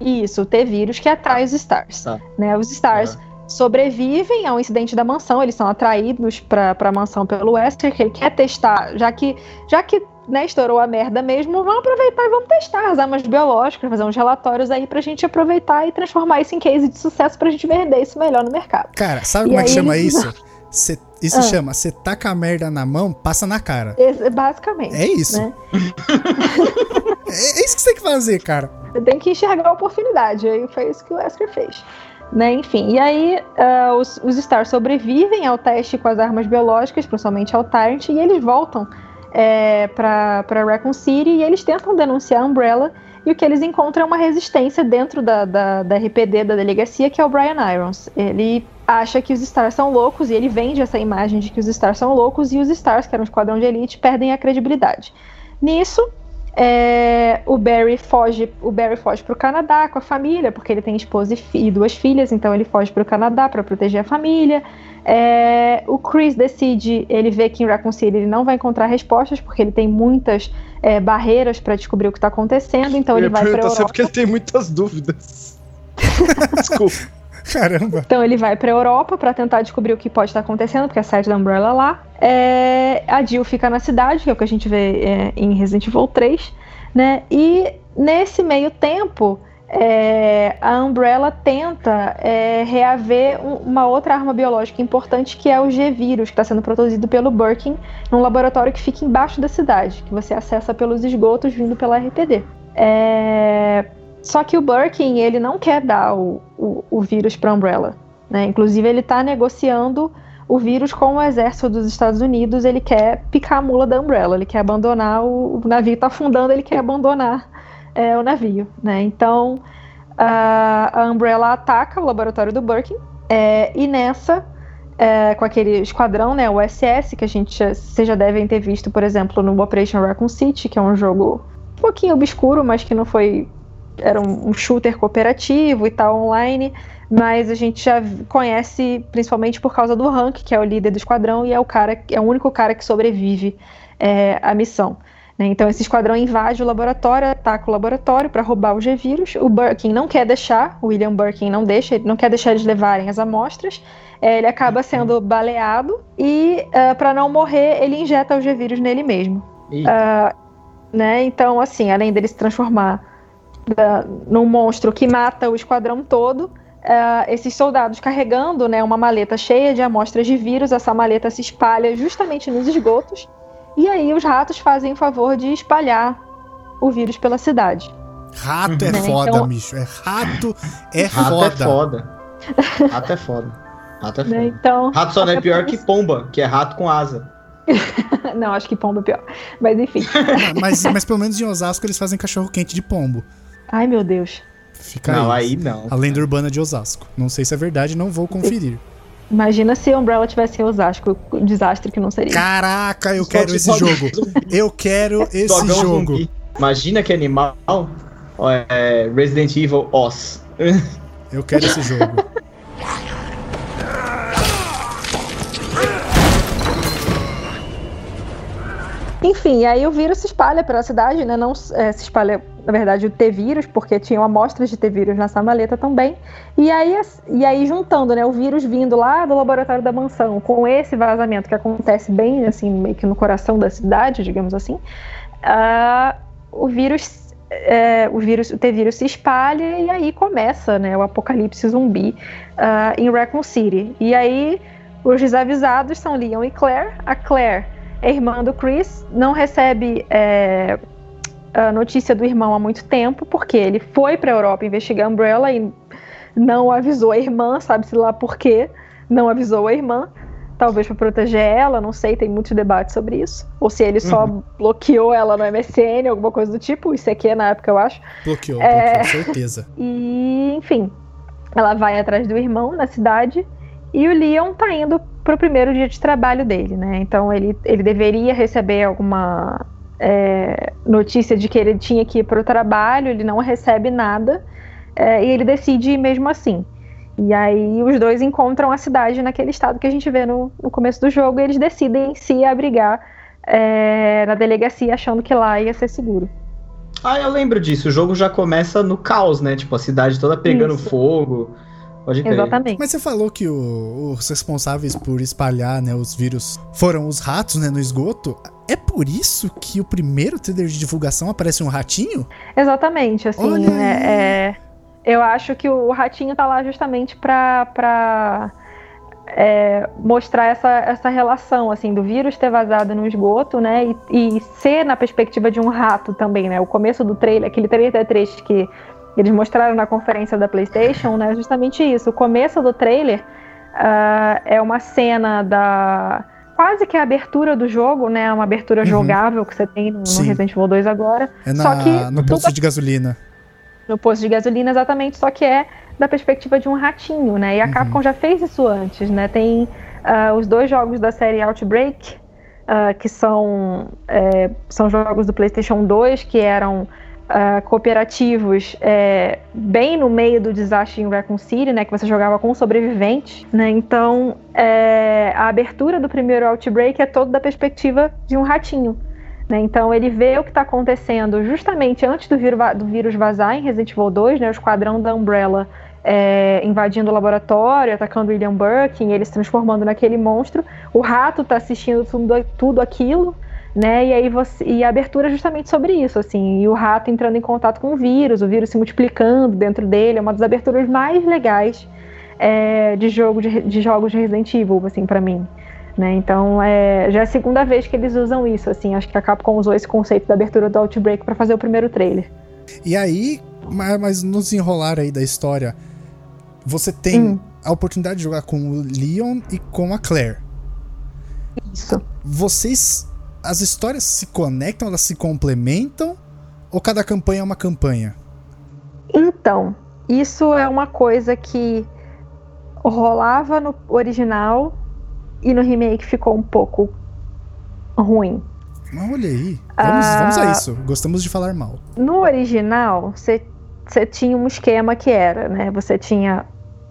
Isso, o T-vírus que atrai os Stars. Tá. Né? Os Stars sobrevivem ao incidente da mansão, eles são atraídos para a mansão pelo Wesker, que ele quer testar, já que, já que né, estourou a merda mesmo, vamos aproveitar e vamos testar as armas biológicas, fazer uns relatórios aí pra gente aproveitar e transformar isso em case de sucesso pra gente vender isso melhor no mercado. Cara, sabe e como é que chama isso? Cê, isso ah. chama, você taca a merda na mão, passa na cara. É, basicamente. É isso. Né? é, é, isso que você tem que fazer, cara. Você tem que enxergar a oportunidade. Aí foi isso que o Wesker fez. Né, enfim, e aí uh, os, os Stars sobrevivem ao teste com as armas biológicas, principalmente ao Tyrant, e eles voltam é, para Raccoon City e eles tentam denunciar a Umbrella e o que eles encontram é uma resistência dentro da, da, da RPD da delegacia, que é o Brian Irons. Ele acha que os Stars são loucos e ele vende essa imagem de que os Stars são loucos e os Stars, que eram um esquadrão de elite, perdem a credibilidade. Nisso, é, o Barry foge, o Barry foge para o Canadá com a família, porque ele tem esposa e, e duas filhas, então ele foge para o Canadá para proteger a família. É, o Chris decide, ele vê que em Raccoon City ele não vai encontrar respostas, porque ele tem muitas é, barreiras para descobrir o que está acontecendo, então ele vai para Europa. Só porque ele tem muitas dúvidas. Desculpa. Caramba. Então ele vai para Europa para tentar descobrir o que pode estar acontecendo, porque a sede da Umbrella lá. É, a Jill fica na cidade, que é o que a gente vê é, em Resident Evil 3, né? E nesse meio tempo, é, a Umbrella tenta é, reaver um, uma outra arma biológica importante que é o G-Vírus, que está sendo produzido pelo Birkin num laboratório que fica embaixo da cidade, que você acessa pelos esgotos vindo pela RPD. É, só que o Birkin ele não quer dar o, o, o vírus para a Umbrella. Né? Inclusive ele está negociando o vírus com o exército dos Estados Unidos. Ele quer picar a mula da Umbrella, ele quer abandonar o, o navio está afundando, ele quer abandonar é, o navio, né? Então a, a Umbrella ataca o laboratório do Birkin é, e nessa é, com aquele esquadrão, né, o SS, que a gente vocês já devem ter visto, por exemplo, no Operation Raccoon City, que é um jogo um pouquinho obscuro, mas que não foi era um, um shooter cooperativo e tal online, mas a gente já conhece principalmente por causa do Hank, que é o líder do esquadrão e é o cara, é o único cara que sobrevive é, à missão. Né? Então, esse esquadrão invade o laboratório, ataca o laboratório para roubar o G-Vírus. O Birkin não quer deixar, o William Birkin não deixa, ele não quer deixar eles levarem as amostras. É, ele acaba sendo baleado e, uh, é, para não morrer, ele injeta o G-Vírus nele mesmo. Uh, né? Então, assim, além dele se transformar uh, num monstro que mata o esquadrão todo, Uh, esses soldados carregando né, uma maleta cheia de amostras de vírus, essa maleta se espalha justamente nos esgotos e aí os ratos fazem o favor de espalhar o vírus pela cidade. Rato é né? foda, então... bicho. É rato é rato foda. É foda. Rato é foda. Rato é né? foda. Então, rato só não é pior que pomba, que é rato com asa. não, acho que pombo é pior. Mas enfim. mas, mas pelo menos em Osasco eles fazem cachorro quente de pombo. Ai, meu Deus. Fica não, aí. aí não. A lenda urbana de Osasco. Não sei se é verdade, não vou conferir. Imagina se a Umbrella tivesse em Osasco, o desastre que não seria. Caraca, eu quero esse jogo. Eu quero esse Dogão jogo. zumbi. Imagina que animal. É Resident Evil Oz. Eu quero esse jogo. Enfim, aí o vírus se espalha pela cidade, né? Não é, se espalha, na verdade, o T-vírus, porque tinham amostras de T-vírus nessa maleta também. E aí, e aí, juntando, né, o vírus vindo lá do laboratório da mansão com esse vazamento que acontece bem, assim, meio que no coração da cidade, digamos assim, uh, o vírus. É, o vírus, o T-vírus se espalha e aí começa, né, o apocalipse zumbi uh, em Raccoon City. E aí os desavisados são Leon e Claire. A Claire é irmã do Chris, não recebe é, a notícia do irmão há muito tempo, porque ele foi para a Europa investigar a Umbrella e não avisou a irmã, sabe-se lá por quê, não avisou a irmã. Talvez para proteger ela, não sei, tem muitos debates sobre isso. Ou se ele só uhum. bloqueou ela no MSN, alguma coisa do tipo. Isso aqui é na época, eu acho. Bloqueou, é... bloqueou, certeza. E, enfim, ela vai atrás do irmão na cidade e o Leon tá indo pro primeiro dia de trabalho dele, né? Então ele, ele deveria receber alguma é, notícia de que ele tinha que ir pro trabalho, ele não recebe nada é, e ele decide ir mesmo assim. E aí os dois encontram a cidade naquele estado que a gente vê no, no começo do jogo e eles decidem se abrigar é, na delegacia achando que lá ia ser seguro. Ah, eu lembro disso. O jogo já começa no caos, né? Tipo, a cidade toda pegando Isso. fogo. Pode crer. Exatamente. Mas você falou que o, os responsáveis por espalhar né, os vírus foram os ratos né, no esgoto. É por isso que o primeiro trailer de divulgação aparece um ratinho? Exatamente, assim, Olha é, é, eu acho que o ratinho tá lá justamente pra, pra é, mostrar essa, essa relação, assim, do vírus ter vazado no esgoto, né, e, e, ser na perspectiva de um rato também, né, o começo do trailer, aquele trailer da 3 que eles mostraram na conferência da PlayStation, né? Justamente isso. O começo do trailer uh, é uma cena da quase que a abertura do jogo, né? Uma abertura uhum. jogável que você tem no, no, Resident Evil 2 agora. É na, só que no posto de gasolina. No posto de gasolina, exatamente. Só que é da perspectiva de um ratinho, né? E a uhum. Capcom já fez isso antes, né? Tem uh, os dois jogos da série Outbreak, uh, que são, é, são jogos do PlayStation 2, que eram uh, cooperativos é, bem no meio do desastre em Raccoon City, né, que você jogava com sobreviventes, né, então é, a abertura do primeiro Outbreak é toda da perspectiva de um ratinho, né, então ele vê o que está acontecendo justamente antes do, do, vírus vazar em Resident Evil 2, né, o esquadrão da Umbrella é, invadindo o laboratório, atacando William Birkin, ele se transformando naquele monstro. O rato está assistindo tudo, tudo aquilo, né? E aí você e a abertura é justamente sobre isso, assim, e o rato entrando em contato com o vírus, o vírus se multiplicando dentro dele, é uma das aberturas mais legais é, de jogo de, de, jogos de Resident Evil, assim, para mim. Né? Então, é, já é a segunda vez que eles usam isso, assim, acho que a Capcom usou esse conceito da abertura do Outbreak para fazer o primeiro trailer. E aí, mas, mas no desenrolar aí da história, você tem hum. a oportunidade de jogar com o Leon e com a Claire. Isso. Vocês as histórias se conectam, elas se complementam? Ou cada campanha é uma campanha? Então, isso é uma coisa que rolava no original e no remake ficou um pouco ruim. Mas olha aí. Vamos, ah, vamos a isso. Gostamos de falar mal. No original, você tinha um esquema que era, né? Você tinha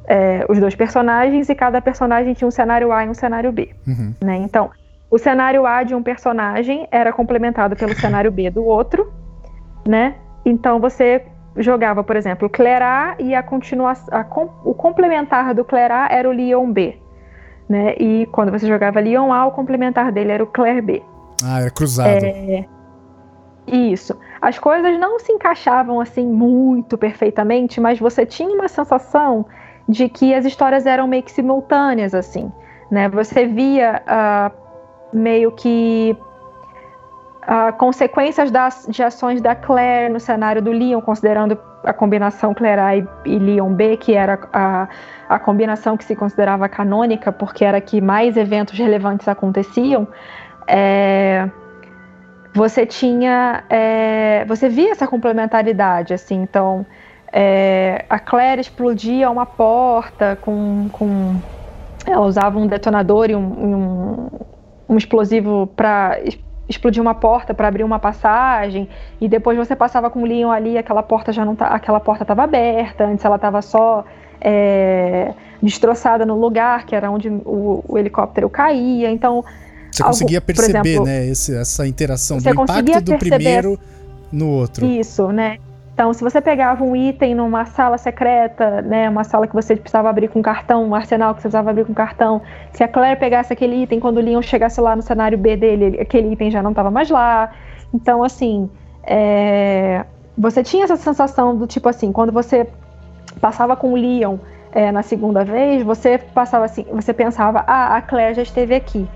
é, os dois personagens e cada personagem tinha um cenário A e um cenário B. Uhum. Né? Então, o cenário A de um personagem era complementado pelo cenário B do outro, né? Então você jogava, por exemplo, A e a continuação, a, o complementar do A era o Leon B, né? E quando você jogava Leon A, o complementar dele era o Claire B. Ah, era cruzado. É... Isso. As coisas não se encaixavam assim muito perfeitamente, mas você tinha uma sensação de que as histórias eram meio que simultâneas, assim. Né? Você via uh, meio que uh, consequências das, de ações da Claire no cenário do Leon, considerando a combinação Claire A e, e Leon B, que era a, a combinação que se considerava canônica, porque era que mais eventos relevantes aconteciam. é, você tinha, é, você via essa complementaridade, assim, então é, a Claire explodia uma porta com, com ela usava um detonador e um, um, um explosivo para explodir uma porta para abrir uma passagem e depois você passava com o Leon ali aquela porta já não tá, aquela porta estava aberta antes ela estava só é, destroçada no lugar que era onde o, o helicóptero caía então você conseguia perceber exemplo, né esse, essa interação do impacto do primeiro no outro. Isso né então, se você pegava um item numa sala secreta, né, uma sala que você precisava abrir com cartão, um arsenal que você precisava abrir com cartão, se a Claire pegasse aquele item, quando o Leon chegasse lá no cenário B dele, aquele item já não estava mais lá. Então, assim, é... você tinha essa sensação do tipo assim, quando você passava com o Leon é, na segunda vez, você passava assim, você pensava, ah, a Claire já esteve aqui,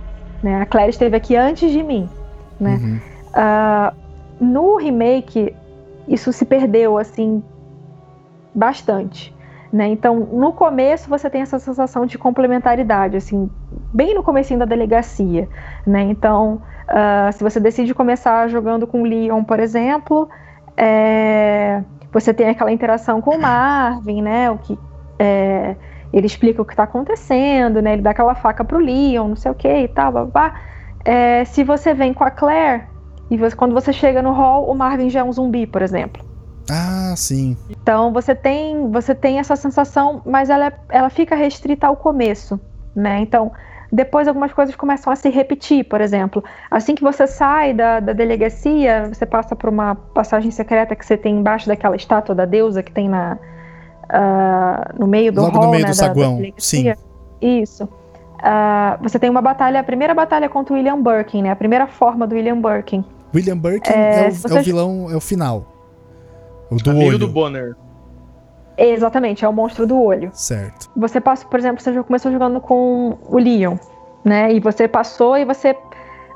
né? A Claire esteve aqui antes de mim, né? Uhum. Uh, no remake isso se perdeu assim bastante. Né? Então, no começo você tem essa sensação de complementaridade, assim, bem no comecinho da delegacia, né? Então, uh, se você decide começar jogando com o Leon, por exemplo, é, você tem aquela interação com o Marvin, né? O que é, ele explica o que está acontecendo, né? Ele dá aquela faca pro Leon, não sei o que e tal, blá, blá. É, se você vem com a Claire, e você, quando você chega no hall, o Marvin já é um zumbi, por exemplo. Ah, sim. Então você tem, você tem essa sensação, mas ela, ela fica restrita ao começo, né? Então depois algumas coisas começam a se repetir, por exemplo. Assim que você sai da, da delegacia, você passa por uma passagem secreta que você tem embaixo daquela estátua da deusa que tem na, uh, no meio do Logo hall, no meio né, do saguão, sim. Isso. Uh, você tem uma batalha, a primeira batalha contra o William Birkin, né? A primeira forma do William Birkin. William Birkin é, é, o, você... é o, vilão, é o final. O do Amigo olho. do Bonner. Exatamente, é o monstro do olho. Certo. Você passa, por exemplo, você já começou jogando com o Leon, né? E você passou e você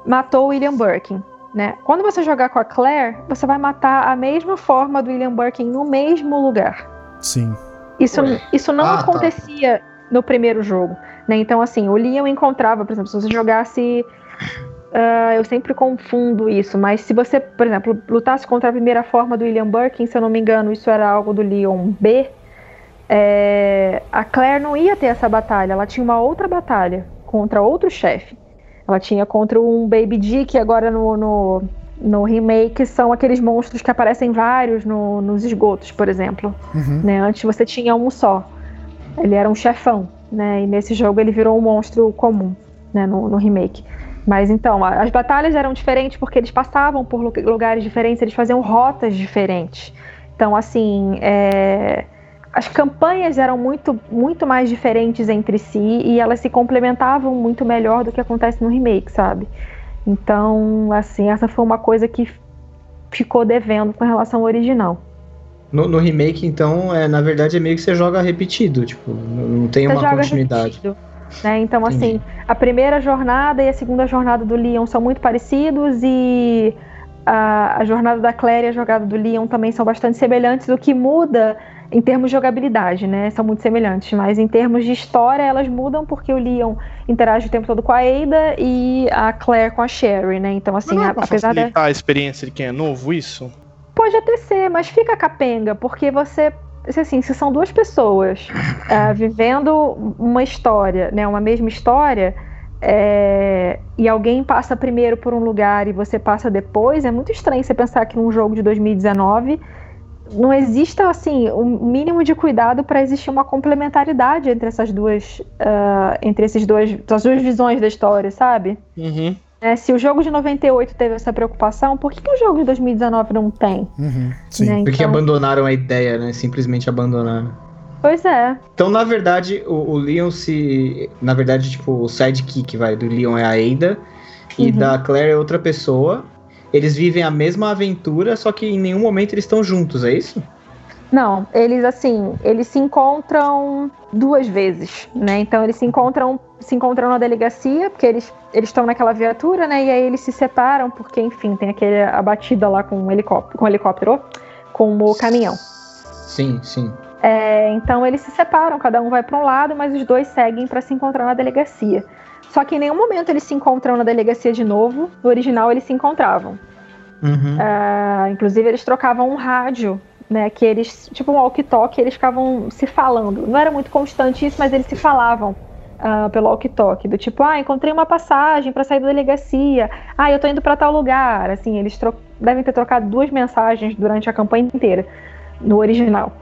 matou o William Birkin, né? Quando você jogar com a Claire, você vai matar a mesma forma do William Birkin no mesmo lugar. Sim. Isso, isso não ah, tá. acontecia tá. no primeiro jogo, né? Então, assim, o Leon encontrava, por exemplo, se você jogasse Uh, eu sempre confundo isso, mas se você, por exemplo, lutasse contra a primeira forma do William Birkin, se eu não me engano, isso era algo do Leon B, é, a Claire não ia ter essa batalha, ela tinha uma outra batalha contra outro chefe. Ela tinha contra um Baby D, que agora no, no, no, remake são aqueles monstros que aparecem vários no, nos esgotos, por exemplo. Uhum. Né? Antes você tinha um só. Ele era um chefão, né? E nesse jogo ele virou um monstro comum, né? no, no remake. Mas então, as batalhas eram diferentes porque eles passavam por lugares diferentes, eles faziam rotas diferentes. Então, assim, é... as campanhas eram muito, muito mais diferentes entre si e elas se complementavam muito melhor do que acontece no remake, sabe? Então, assim, essa foi uma coisa que ficou devendo com relação ao original. No, no remake, então, é, na verdade, é meio que você joga repetido, tipo, não tem você uma continuidade. Repetido. Né? Então, Entendi. assim, a primeira jornada e a segunda jornada do Leon são muito parecidos e a, a jornada da Claire e a jogada do Leon também são bastante semelhantes. O que muda em termos de jogabilidade, né? São muito semelhantes, mas em termos de história elas mudam porque o Leon interage o tempo todo com a Ada e a Claire com a Sherry, né? Então assim, não é apesar da a experiência de quem é novo isso? Pode até ser, mas fica capenga porque você assim, se são duas pessoas uh, vivendo uma história, né, uma mesma história, é, e alguém passa primeiro por um lugar e você passa depois, é muito estranho você pensar que num jogo de 2019 não exista assim um mínimo de cuidado para existir uma complementaridade entre essas duas, uh, entre esses dois, as duas visões da história, sabe? Uhum. É, se o jogo de 98 teve essa preocupação, por que, que o jogo de 2019 não tem? Uhum, sim. Né? Porque então... abandonaram a ideia, né? Simplesmente abandonaram. Pois é. Então, na verdade, o, o Leon se. Na verdade, tipo, o sidekick vai, do Leon é a Ada. E uhum. da Claire é outra pessoa. Eles vivem a mesma aventura, só que em nenhum momento eles estão juntos, é isso? Não, eles assim, eles se encontram duas vezes, né? Então eles se encontram, se encontram na delegacia, porque eles eles estão naquela viatura, né? E aí eles se separam porque, enfim, tem aquele a batida lá com o helicóptero, com o helicóptero, com o caminhão. Sim, sim. É, então eles se separam, cada um vai para um lado, mas os dois seguem para se encontrar na delegacia. Só que em nenhum momento eles se encontram na delegacia de novo. No original eles se encontravam. Uhum. Uh, inclusive eles trocavam um rádio, né? Que eles, tipo um walkie-talkie, eles ficavam se falando. Não era muito constante isso, mas eles se falavam uh, pelo walkie-talkie, do tipo, ah, encontrei uma passagem para sair da delegacia. Ah, eu tô indo para tal lugar. Assim, eles devem ter trocado duas mensagens durante a campanha inteira no original.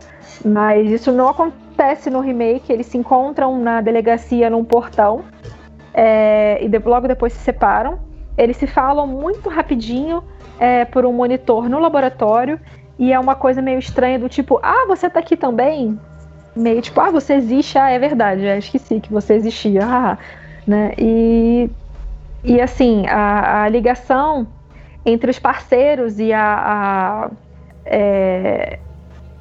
Mas isso não acontece no remake. Eles se encontram na delegacia num portão é, e de, logo depois se separam. Eles se falam muito rapidinho é, por um monitor no laboratório e é uma coisa meio estranha do tipo, ah, você tá aqui também? Meio tipo, ah, você existe, ah, é verdade, já esqueci que você existia, ah, né? E, e assim, a, a ligação entre os parceiros e a, a é,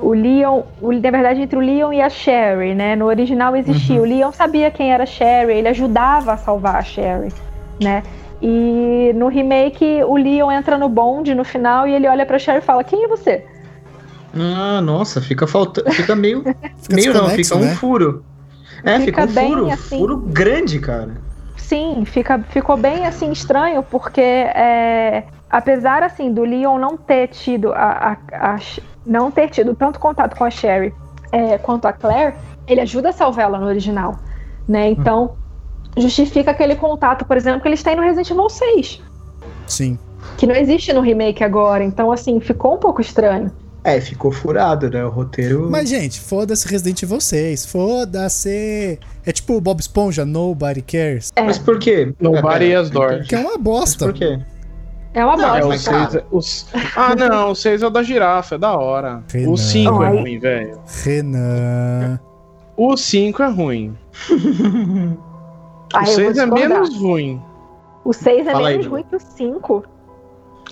o Leon, o, na verdade, entre o Leon e a Sherry, né? No original existia. Uhum. O Leon sabia quem era a Sherry, ele ajudava a salvar a Sherry, né? E no remake, o Leon entra no bonde no final e ele olha pra Sherry e fala: Quem é você? Ah, nossa, fica faltando. Fica meio. fica meio não, fica um né? furo. É, fica, fica um furo. Assim, furo grande, cara. Sim, fica, ficou bem assim estranho, porque é, apesar assim do Leon não ter tido a, a, a não ter tido tanto contato com a Sherry é, quanto a Claire, ele ajuda a salvar ela no original, né? Então justifica aquele contato, por exemplo, que eles têm no Resident Evil 6. Sim. Que não existe no remake agora, então assim ficou um pouco estranho. É, ficou furado, né? O roteiro. Mas, gente, foda-se Resident Evil 6. Foda-se. É tipo o Bob Esponja, Nobody Cares. É. Mas por quê? Nobody é, Door. Que é uma bosta. Mas por quê? É uma bosta. Não, é o seis, é, os... Ah, não, o 6 é o da girafa, é da hora. Renan. O 5 é ruim, velho. Renan. O 5 é ruim. o 6 é menos ruim. O 6 é Fala menos aí, ruim que o 5.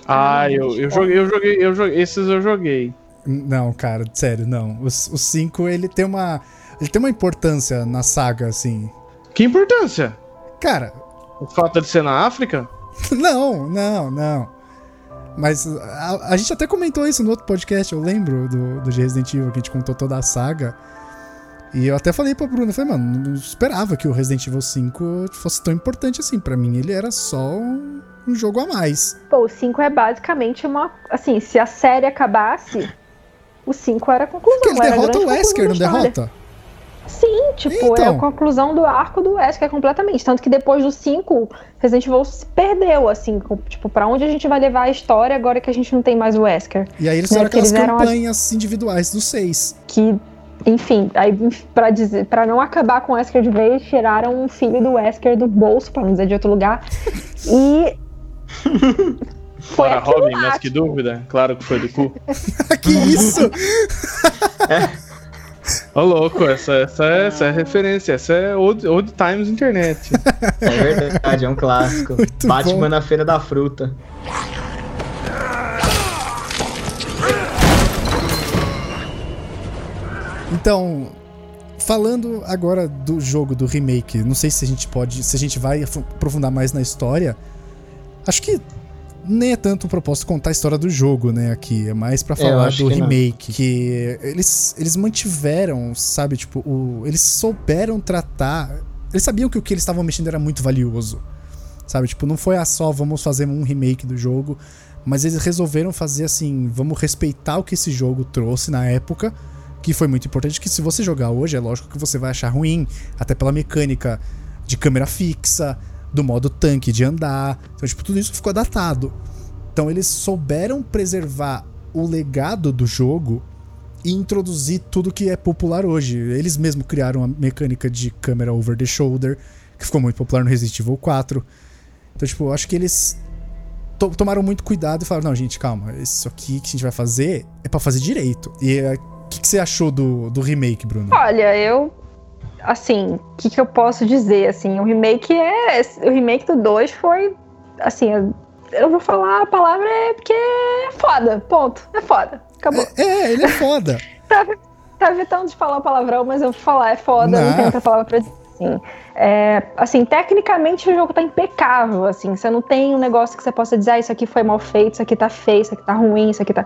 Ah, eu, eu joguei, eu joguei, eu joguei. Esses eu joguei. Não, cara, sério, não. O 5, ele tem uma. Ele tem uma importância na saga, assim. Que importância? Cara. O fato de ser na África? não, não, não. Mas a, a, gente até comentou isso no outro podcast, eu lembro do, do Resident Evil, que a gente contou toda a saga. E eu até falei pra Bruna, falei, mano, não esperava que o Resident Evil 5 fosse tão importante assim. para mim, ele era só um um jogo a mais. Pô, o 5 é basicamente uma. Assim, se a série acabasse, o 5 era a conclusão. Porque ele derrota o Wesker, não derrota? Sim, tipo, então. é a então. conclusão do arco do Wesker completamente. Tanto que depois do 5, Resident Evil se perdeu, assim. Tipo, pra onde a gente vai levar a história agora que a gente não tem mais o Wesker? E aí eles né? fizeram aquelas campanhas as... individuais do 6. Que enfim, aí para dizer, para não acabar com o Wesker de vez, tiraram um filho do Wesker do bolso, para não dizer de outro lugar. E Foi Para Robin, lá, mas que dúvida? Claro que foi do cu. que isso? é. Ô louco, essa, essa, é, essa é referência, essa é Old, old Times Internet. É verdade, é um clássico. Muito Batman bom. na Feira da Fruta. Então, falando agora do jogo, do remake, não sei se a gente pode, se a gente vai aprofundar mais na história, Acho que nem é tanto o propósito contar a história do jogo, né, aqui. É mais para falar do que remake. Não. Que eles, eles mantiveram, sabe, tipo, o, eles souberam tratar. Eles sabiam que o que eles estavam mexendo era muito valioso. Sabe, tipo, não foi a só vamos fazer um remake do jogo. Mas eles resolveram fazer assim, vamos respeitar o que esse jogo trouxe na época. Que foi muito importante, que se você jogar hoje, é lógico que você vai achar ruim, até pela mecânica de câmera fixa, do modo tanque de andar. Então, tipo, tudo isso ficou datado. Então, eles souberam preservar o legado do jogo e introduzir tudo que é popular hoje. Eles mesmo criaram a mecânica de câmera over the shoulder, que ficou muito popular no Resident Evil 4. Então, tipo, eu acho que eles to tomaram muito cuidado e falaram: não, gente, calma, isso aqui que a gente vai fazer é para fazer direito. E eh, o que, que, você achou do, do remake, Bruno? Olha, eu assim, o que, que eu posso dizer? Assim, o remake é. O remake do 2 foi. Assim, eu, eu vou falar a palavra é porque é foda. Ponto. É foda. Acabou. É, é ele é foda. tá, tá evitando de falar palavrão, mas eu vou falar, é foda, não, não tem outra palavra pra dizer. Assim, é, assim, tecnicamente o jogo tá impecável, assim, você não tem um negócio que você possa dizer, ah, isso aqui foi mal feito, isso aqui tá feio, isso aqui tá ruim, isso aqui tá.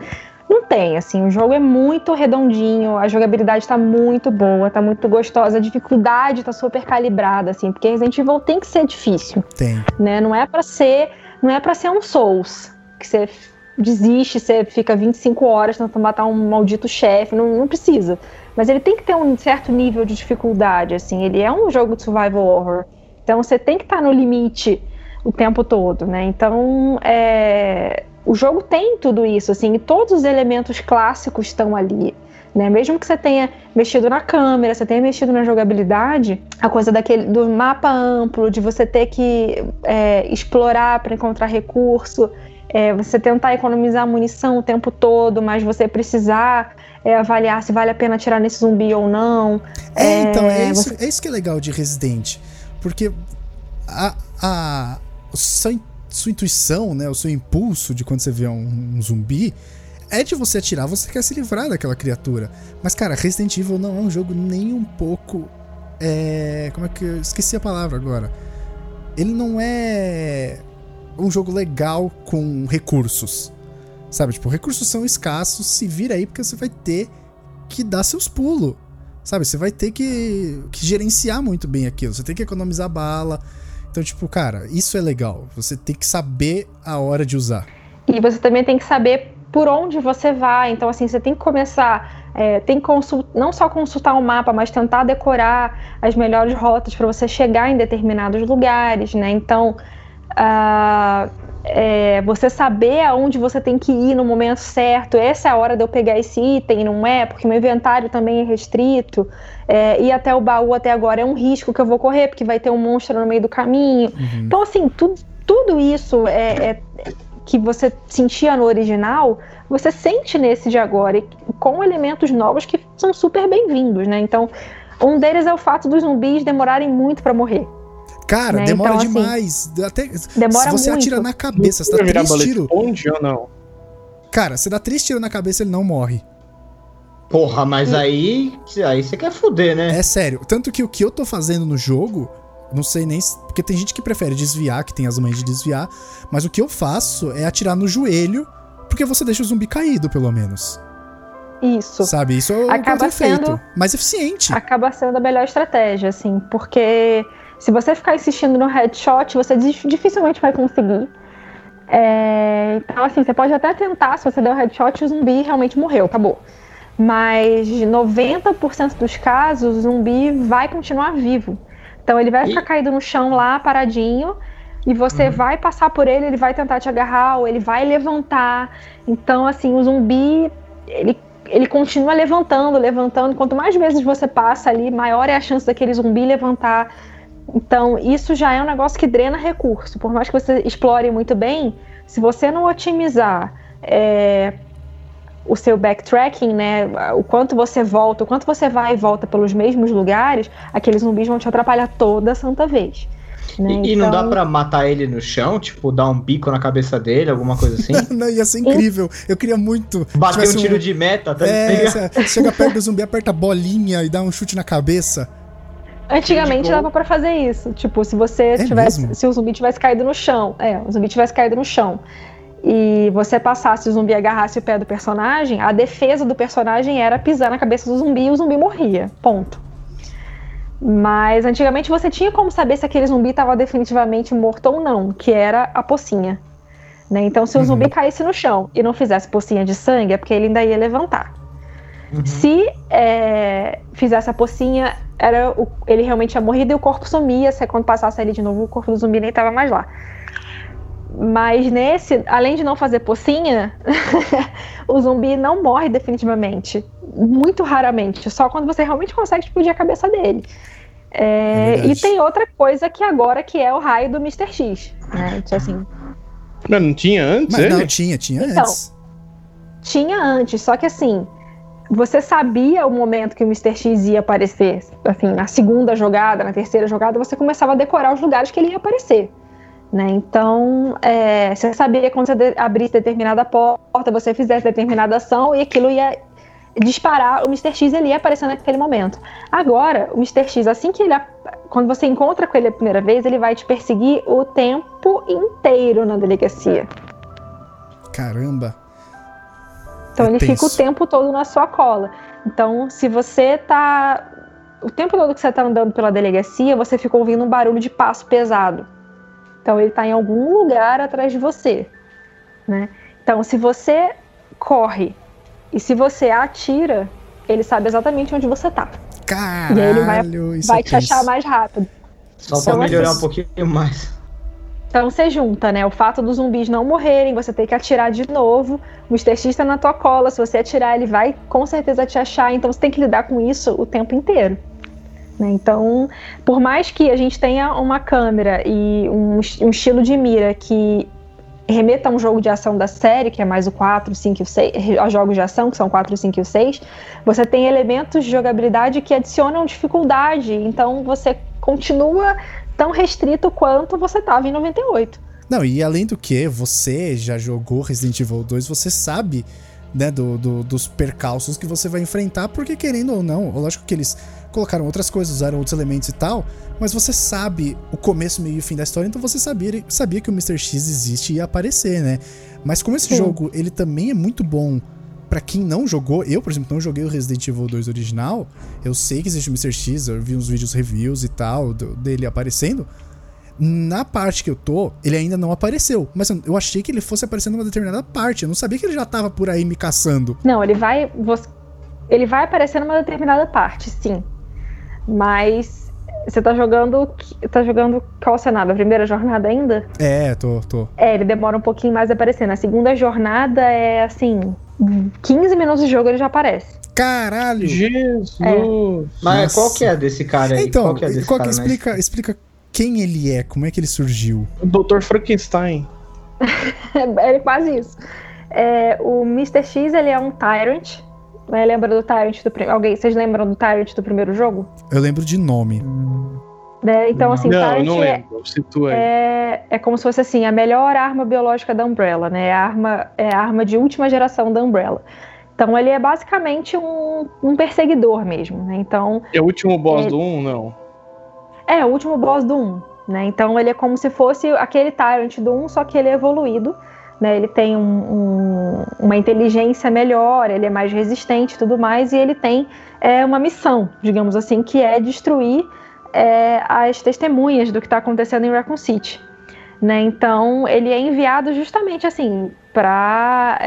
Não tem, assim, o jogo é muito redondinho, a jogabilidade tá muito boa, tá muito gostosa, a dificuldade tá super calibrada, assim, porque Resident Evil tem que ser difícil. Tem. Né? Não é para ser, não é para ser um Souls, que você desiste, você fica 25 horas tentando matar um maldito chefe, não, não precisa. Mas ele tem que ter um certo nível de dificuldade, assim, ele é um jogo de survival horror. Então você tem que estar tá no limite o tempo todo, né? Então, é, o jogo tem tudo isso, assim, e todos os elementos clássicos estão ali. Né? Mesmo que você tenha mexido na câmera, você tenha mexido na jogabilidade, a coisa daquele do mapa amplo, de você ter que é, explorar para encontrar recurso, é, você tentar economizar munição o tempo todo, mas você precisar é, avaliar se vale a pena tirar nesse zumbi ou não. É, então, é isso, você... é isso que é legal de Resident. Porque a, a, sua, sua intuição, né, o seu impulso de quando você vê um, um zumbi é de você atirar, você quer se livrar daquela criatura. Mas, cara, Resident Evil não é um jogo nem um pouco. É. Como é que. Eu esqueci a palavra agora. Ele não é um jogo legal com recursos. Sabe? Tipo, recursos são escassos, se vira aí porque você vai ter que dar seus pulos. Sabe? Você vai ter que, que gerenciar muito bem aquilo. Você tem que economizar bala. Então, tipo, cara, isso é legal. Você tem que saber a hora de usar. E você também tem que saber por onde você vai. Então, assim, você tem que começar, é, tem que não só consultar o um mapa, mas tentar decorar as melhores rotas para você chegar em determinados lugares, né? Então, é, você saber aonde você tem que ir no momento certo, essa é a hora de eu pegar esse item, não é? Porque meu inventário também é restrito. É, ir até o baú até agora é um risco que eu vou correr, porque vai ter um monstro no meio do caminho. Uhum. Então, assim, tu, tudo isso é, é, que você sentia no original, você sente nesse de agora, e com elementos novos que são super bem-vindos, né? Então, um deles é o fato dos zumbis demorarem muito para morrer. Cara, né? demora então, assim, demais. Assim, Até, demora se você muito. atira na cabeça, você dá três tiros. ou não? Cara, você dá três tiros na cabeça, ele não morre. Porra, mas aí. Aí você quer fuder, né? É sério. Tanto que o que eu tô fazendo no jogo. Não sei nem. Porque tem gente que prefere desviar, que tem as mães de desviar. Mas o que eu faço é atirar no joelho. Porque você deixa o zumbi caído, pelo menos. Isso. Sabe? Isso é acaba sendo mais eficiente. Acaba sendo a melhor estratégia, assim. Porque se você ficar insistindo no headshot, você dificilmente vai conseguir. É, então, assim, você pode até tentar, se você der o headshot, o zumbi realmente morreu, acabou. Mas 90% dos casos, o zumbi vai continuar vivo. Então ele vai ficar e... caído no chão lá, paradinho, e você uhum. vai passar por ele, ele vai tentar te agarrar, ou ele vai levantar. Então, assim, o zumbi, ele, ele continua levantando, levantando. Quanto mais vezes você passa ali, maior é a chance daquele zumbi levantar. Então, isso já é um negócio que drena recurso. Por mais que você explore muito bem, se você não otimizar é, o seu backtracking, né? O quanto você volta, o quanto você vai e volta pelos mesmos lugares, aqueles zumbis vão te atrapalhar toda a santa vez. Né? E, então... e, não dá então para matar ele no chão, tipo, dar um bico na cabeça dele, alguma coisa assim? não, ia ser incrível. Eu queria muito. Bater um tiro um... de meta, tá? É, chega perto do zumbi, aperta a bolinha e dá um chute na cabeça. Antigamente dava para fazer isso. Tipo, se você é tivesse. Mesmo? Se o zumbi tivesse caído no chão. É, o zumbi tivesse caído no chão e você passasse o zumbi agarrasse o pé do personagem, a defesa do personagem era pisar na cabeça do zumbi e o zumbi morria. Ponto. Mas antigamente você tinha como saber se aquele zumbi estava definitivamente morto ou não, que era a pocinha. Né? Então, se o uhum. zumbi caísse no chão e não fizesse pocinha de sangue, é porque ele ainda ia levantar. Uhum. Se é, fizesse a pocinha, era o, ele realmente tinha morrido e o corpo sumia. Se quando passasse ali de novo, o corpo do zumbi nem estava mais lá. Mas nesse, além de não fazer pocinha, o zumbi não morre definitivamente. Muito raramente. Só quando você realmente consegue explodir a cabeça dele. É, é e tem outra coisa que agora que é o raio do Mr. X. Né? Tipo assim. Mas não tinha antes? Mas não, tinha, tinha então, antes. Tinha antes, só que assim, você sabia o momento que o Mr. X ia aparecer. Assim, na segunda jogada, na terceira jogada, você começava a decorar os lugares que ele ia aparecer. Né? Então, é, você sabia quando você abrisse determinada porta, você fizesse determinada ação e aquilo ia disparar, o Mr. X ele ia aparecer naquele momento. Agora, o Mr. X, assim que ele. Quando você encontra com ele a primeira vez, ele vai te perseguir o tempo inteiro na delegacia. Caramba! Então É ele fica o tenso. tempo todo na sua cola. Então, se você tá. O tempo todo que você tá andando pela delegacia, você fica ouvindo um barulho de passo pesado. Então ele tá em algum lugar atrás de você. Né? Então, se você corre e se você atira, ele sabe exatamente onde você tá. Caralho, E aí ele vai- isso Vai é te achar tenso. mais rápido. Só Só pra melhorar essas- um pouquinho mais. Então você junta, né? O fato dos zumbis não morrerem, você tem que atirar de novo. O Mr. X tá na tua cola. Se você atirar, ele vai com certeza te achar. Então você tem que lidar com isso o tempo inteiro. né? Então, por mais que a gente tenha uma câmera e um, um estilo de mira que remeta a um jogo de ação da série, que é mais o 4, 5 e o 6, aos jogos de ação, que são 4, 5 e o 6, você tem elementos de jogabilidade que adicionam dificuldade. Então você continua tão restrito quanto você estava em 98. Não, e além do que, você já jogou Resident Evil 2, você sabe, né, do, do- dos percalços que você vai enfrentar, porque querendo ou não, lógico que eles colocaram outras coisas, usaram outros elementos e tal, mas você sabe o começo, meio e fim da história, então você sabia, sabia que o Mr. X existe e ia aparecer, né? Mas como esse Sim. jogo, ele também é muito bom pra quem não jogou, eu, por exemplo, não joguei o Resident Evil 2 original, eu sei que existe o Mr. X, eu vi uns vídeos reviews e tal, do- dele aparecendo, na parte que eu tô, ele ainda não apareceu. Mas eu- achei que ele fosse aparecer numa determinada parte. Eu não sabia que ele já tava por aí me caçando. Não, ele vai. você- ele vai aparecer numa determinada parte, sim. Mas você tá jogando. Tá jogando qual cenário? A primeira jornada ainda? É, tô, tô. É, ele demora um pouquinho mais a aparecer. Na segunda jornada é assim. 15 minutos de jogo ele já aparece. Caralho! Jesus! Mas Nossa. qual que é desse cara aí? Então, qual que é desse qual que cara mais- explica, explica quem ele é, como é que ele surgiu. O Dr. Frankenstein. É quase isso. É, o Mr. X ele é um Tyrant. Né? Lembra do Tyrant do primeiro. Alguém, vocês lembram do Tyrant do primeiro jogo? Eu lembro de nome. Né? Então, assim, não, eu não é, lembro. Situa aí. é, é como se fosse assim, a melhor arma biológica da Umbrella, né? É a arma, é a arma de última geração da Umbrella. Então ele é basicamente um, um perseguidor mesmo, né? Então É o último boss é- do 1, não. é o último boss do 1, né? Então ele é como se fosse aquele Tyrant do 1, só que ele é evoluído, né? Ele tem um- um- uma inteligência melhor, ele é mais resistente e tudo mais, e ele tem é, uma missão, digamos assim, que é destruir é, as testemunhas do que está acontecendo em Raccoon City. Né? Então ele é enviado justamente assim para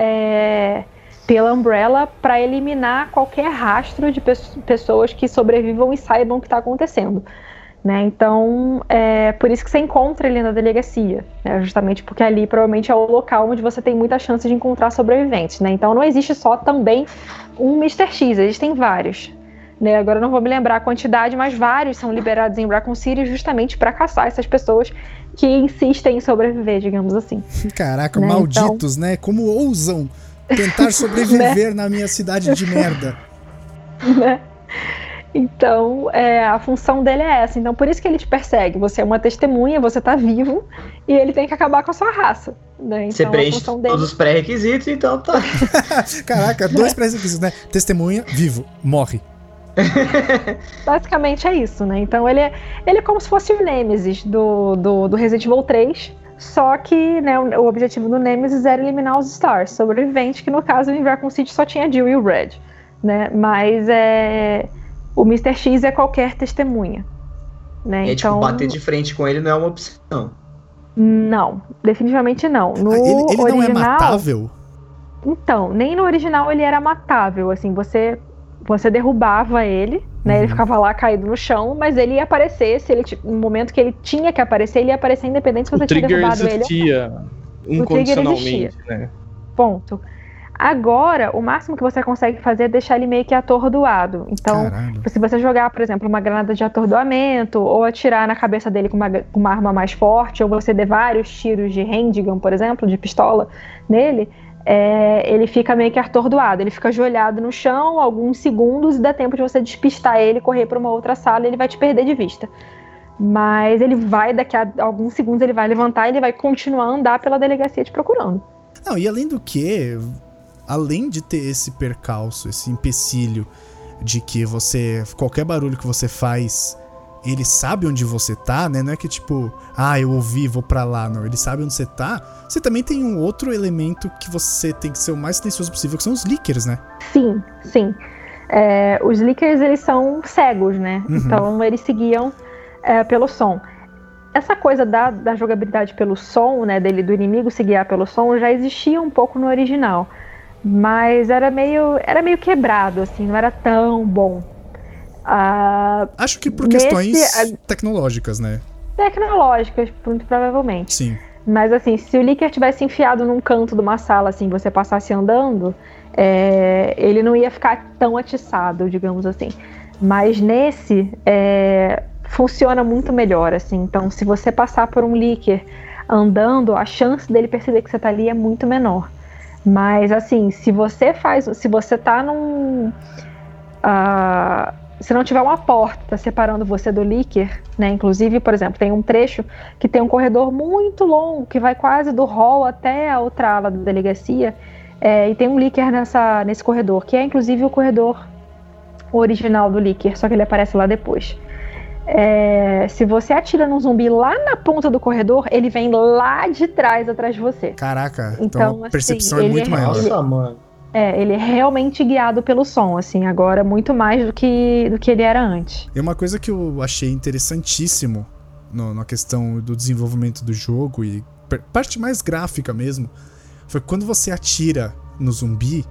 pela Umbrella para eliminar qualquer rastro de pes- pessoas que sobrevivam e saibam o que está acontecendo. Né? Então, é por isso que você encontra ele na delegacia, né? justamente porque ali provavelmente é o local onde você tem muita chance de encontrar sobreviventes. Né? Então, não existe só também um Mr. X, existem vários. Né? Agora eu não vou me lembrar a quantidade, mas vários são liberados em Raccoon City justamente para caçar essas pessoas que insistem em sobreviver, digamos assim. Caraca, Né, malditos, né? Como ousam tentar sobreviver na minha cidade de merda. né? Então, é, a função dele é essa. Então, por isso que ele te persegue. Você é uma testemunha, você tá vivo e ele tem que acabar com a sua raça. Né? Você Então, a preenche função dele todos os pré-requisitos, então tá. Caraca, dois pré-requisitos, né? Testemunha, vivo, morre. basicamente é isso, né? Então, ele é, ele é como se fosse o Nemesis do, do, do Resident Evil 3. Só que né, o, o objetivo do Nemesis era eliminar os Stars, sobreviventes, que no caso em Raccoon City só tinha Jill e o Red. Né? Mas é, o Mr. X é qualquer testemunha. Né? E então, tipo, bater de frente com ele não é uma opção. Não, definitivamente não. No Ah, ele ele não é original, matável? Então, nem no original ele era matável, assim, você você derrubava ele, né? Ele Uhum. ficava lá caído no chão, mas ele ia aparecer, se ele no momento que ele tinha que aparecer, ele ia aparecer independente se O você tinha derrubado ele. existia trigger incondicionalmente, né? Ponto. Agora, o máximo que você consegue fazer é deixar ele meio que atordoado. Então, Caralho. se você jogar, por exemplo, uma granada de atordoamento, ou atirar na cabeça dele com uma, com uma arma mais forte, ou você der vários tiros de handgun, por exemplo, de pistola nele, é, ele fica meio que atordoado. Ele fica ajoelhado no chão alguns segundos e dá tempo de você despistar ele, correr para uma outra sala ele vai te perder de vista. Mas ele vai, daqui a alguns segundos, ele vai levantar e ele vai continuar a andar pela delegacia te procurando. Não, e além do que, além de ter esse percalço, esse empecilho de que você. qualquer barulho que você faz, ele sabe onde você tá, né? Não é que tipo, ah, eu ouvi, vou pra lá. Não, ele sabe onde você tá. Você também tem um outro elemento que você tem que ser o mais silencioso possível, que são os leakers, né? Sim, sim. É, os leakers, eles são cegos, né? Uhum. Então, eles seguiam é, pelo som. Essa coisa da, da jogabilidade pelo som, né? Dele, do inimigo se guiar pelo som, já existia um pouco no original. Mas era meio, era meio quebrado, assim, não era tão bom. Ah, Acho que por Nesse- questões tecnológicas, né? tecnológicas, muito provavelmente. Sim. Mas assim, se o Licker tivesse enfiado num canto de uma sala, assim, você passasse andando, é, ele não ia ficar tão atiçado, digamos assim. Mas nesse, é, funciona muito melhor, assim. Então, se você passar por um Licker andando, a chance dele perceber que você tá ali é muito menor. Mas assim, se você faz, se você tá num, ah, se não tiver uma porta separando você do Licker, né? Inclusive, por exemplo, tem um trecho que tem um corredor muito longo que vai quase do hall até a outra ala da delegacia. é, e tem um Licker nessa, nesse corredor, que é inclusive o corredor original do Licker, só que ele aparece lá depois. É, se você atira num zumbi lá na ponta do corredor, ele vem lá de trás atrás de você. Caraca, então, Então, a assim, percepção é muito é- maior. Nossa, mano. É, ele é realmente guiado pelo som, assim, agora muito mais do que, do que ele era antes. E uma coisa que eu achei interessantíssimo no- na questão do desenvolvimento do jogo e parte mais gráfica mesmo, foi que quando você atira no zumbi,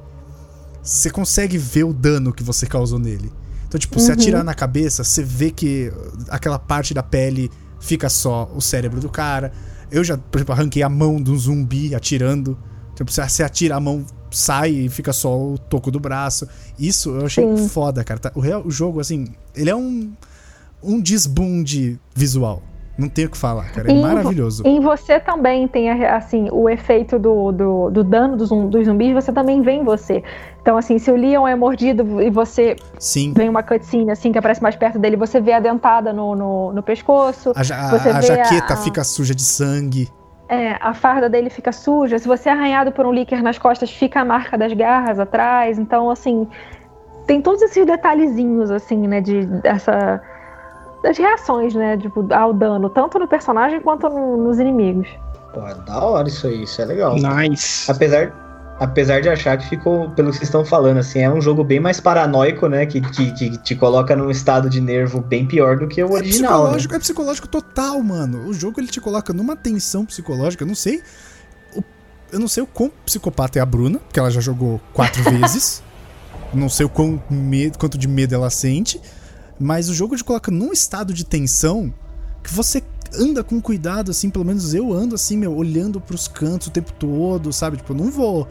você consegue ver o dano que você causou nele. Então, tipo, se Uhum. atirar na cabeça, você vê que aquela parte da pele fica só o cérebro do cara. Eu já, por exemplo, arranquei a mão de um zumbi atirando. Tipo, você atira a mão, sai e fica só o toco do braço. Isso eu achei Sim. foda, cara. Tá- O, real- o jogo, assim, ele é um, um desbunde visual. Não tenho o que falar, cara. É E- maravilhoso. Em você também tem, assim, o efeito do, do, do dano dos, dos zumbis, você também vê em você. Então, assim, se o Leon é mordido e você Sim. vem uma cutscene, assim, que aparece mais perto dele, você vê a dentada no, no, no pescoço, A, a jaqueta a- fica suja de sangue. É, a farda dele fica suja, se você é arranhado por um líquido nas costas, fica a marca das garras atrás. Então, assim, tem todos esses detalhezinhos, assim, né, de, dessa... Das reações, né, tipo, ao dano, tanto no personagem quanto no- nos inimigos. Pô, é da hora isso aí, isso é legal. Nice. Apesar, apesar de achar que ficou, pelo que vocês estão falando, assim, é um jogo bem mais paranoico, né? Que, que, que te coloca num estado de nervo bem pior do que o É original. né? psicológico, é psicológico total, mano. O jogo ele te coloca numa tensão psicológica. Eu não sei. o- eu não sei o quão psicopata é a Bruna, porque ela já jogou quatro vezes. Não sei o quão medo, quanto de medo ela sente. Mas o jogo te coloca num estado de tensão que você anda com cuidado, assim, pelo menos eu ando assim, meu, olhando pros cantos o tempo todo, sabe? Tipo, eu não vou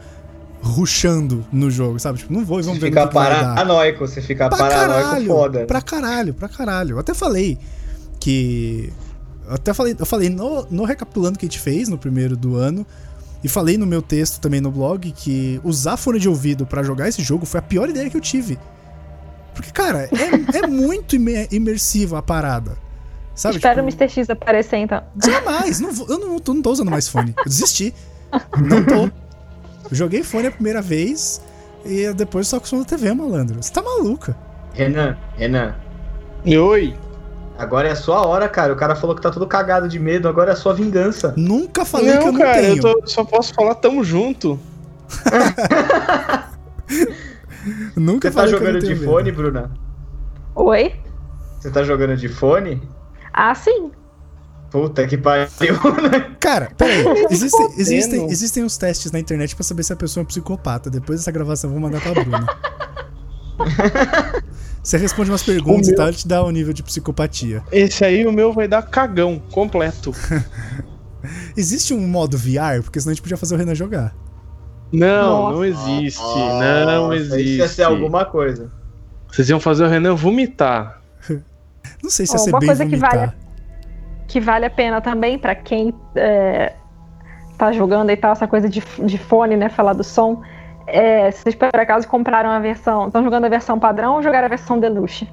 rushando no jogo, sabe? Tipo, não vou e Você vamos ver fica paranoico, você fica Pra paranoico caralho, foda. Pra caralho, pra caralho. Eu até falei que. Eu até falei, eu falei no, no recapitulando que a gente fez no primeiro do ano. E falei no meu texto também no blog que usar fone de ouvido pra jogar esse jogo foi a pior ideia que eu tive. Porque, cara, é, é muito imer- imersiva a parada. Sabe? Espero Tipo, o Mr. X aparecer, então. Jamais! Não vou- eu não, tô- não tô usando mais fone. Eu desisti. Não tô. Joguei fone a primeira vez e depois só acostumou na TV, malandro. Você tá maluca. Renan, Renan, E oi. agora é a sua hora, cara. O cara falou que tá todo cagado de medo, agora é a sua vingança. Nunca falei que eu não, não cara, tenho. eu tô- só posso falar tamo junto. Nunca Você tá falei que eu jogando não de medo. fone, Bruna? Oi? Você tá jogando de fone? Ah, sim. Puta que pariu. Cara, peraí. Existem, existem, existem uns testes na internet pra saber se a pessoa é um psicopata. Depois dessa gravação eu vou mandar pra Bruna. Você responde umas perguntas O e meu- tal, ele te dá o nível de psicopatia. Esse aí, o meu vai dar cagão completo. Existe um modo VR? Porque senão a gente podia fazer o Renan jogar. Não, Nossa. não existe. não Nossa, existe. Isso ia ser alguma coisa. Vocês iam fazer o Renan vomitar. Não sei se ia ser uma bem coisa que vomitar. vale Que vale a pena também pra quem é, tá jogando e tal, essa coisa de, de fone, né? Falar do som. É, se vocês por acaso compraram a versão. Estão jogando a versão padrão ou jogaram a versão deluxe?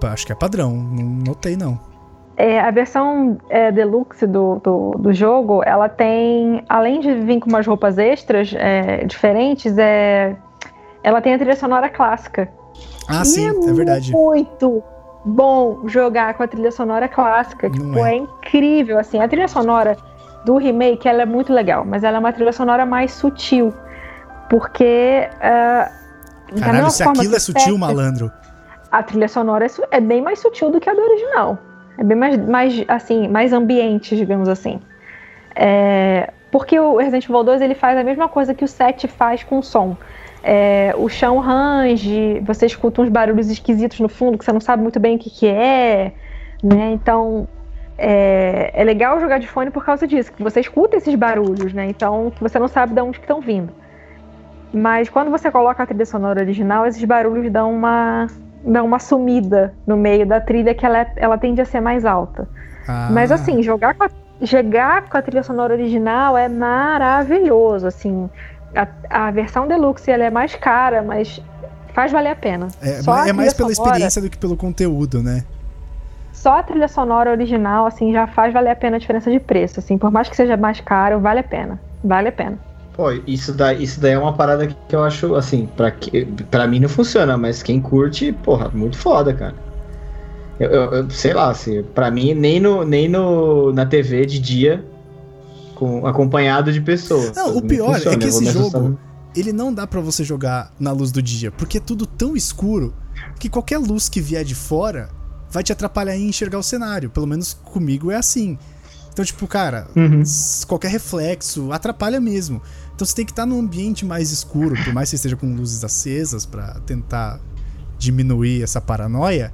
Pá, acho que é padrão. Não notei, não. É, a versão é, deluxe do, do, do jogo, ela tem, além de vir com umas roupas extras é, diferentes, é, ela tem a trilha sonora clássica. Ah, E sim, é verdade. Muito, bom jogar com a trilha sonora clássica. Não tipo, é. é. incrível, assim. A trilha sonora do remake, ela é muito legal, mas ela é uma trilha sonora mais sutil. Porque. da Caralho, se aquilo que é sutil, malandro. a trilha sonora é, é bem mais sutil do que a do original. É bem mais, mais assim, mais ambiente, digamos assim. É, porque o Resident Evil 2 ele faz a mesma coisa que o 7 faz com o som. É, o chão range, você escuta uns barulhos esquisitos no fundo que você não sabe muito bem o que, que é, né? Então é, é legal jogar de fone por causa disso, que você escuta esses barulhos, né? Então que você não sabe de onde que estão vindo. Mas quando você coloca a trilha sonora original, esses barulhos dão uma dão uma sumida no meio da trilha que ela, é- ela tende a ser mais alta. Ah, Mas assim, jogar com a, jogar com a trilha sonora original é maravilhoso, assim. A, a versão deluxe ela é mais cara, mas faz valer a pena. É, Só a é mais pela sonora- experiência do que pelo conteúdo, né? Só a trilha sonora original, assim, já faz valer a pena a diferença de preço, assim. Por mais que seja mais caro, vale a pena. Vale a pena. Pô, isso daí, isso daí é uma parada que eu acho, assim, pra, que, pra mim não funciona, mas quem curte, porra, muito foda, cara. Eu, eu- eu- sei lá, assim, pra mim, nem, no, nem no, na TV de dia, com, acompanhado de pessoas. Não, o pior é funciona, que eu vou esse jogo, ele não dá pra você jogar na luz do dia, porque é tudo tão escuro que qualquer luz que vier de fora vai te atrapalhar em enxergar o cenário. Pelo menos comigo é assim. Então, tipo, cara, Uhum. qualquer reflexo atrapalha mesmo. Então você tem que estar num ambiente mais escuro, por mais que você esteja com luzes acesas pra tentar diminuir essa paranoia.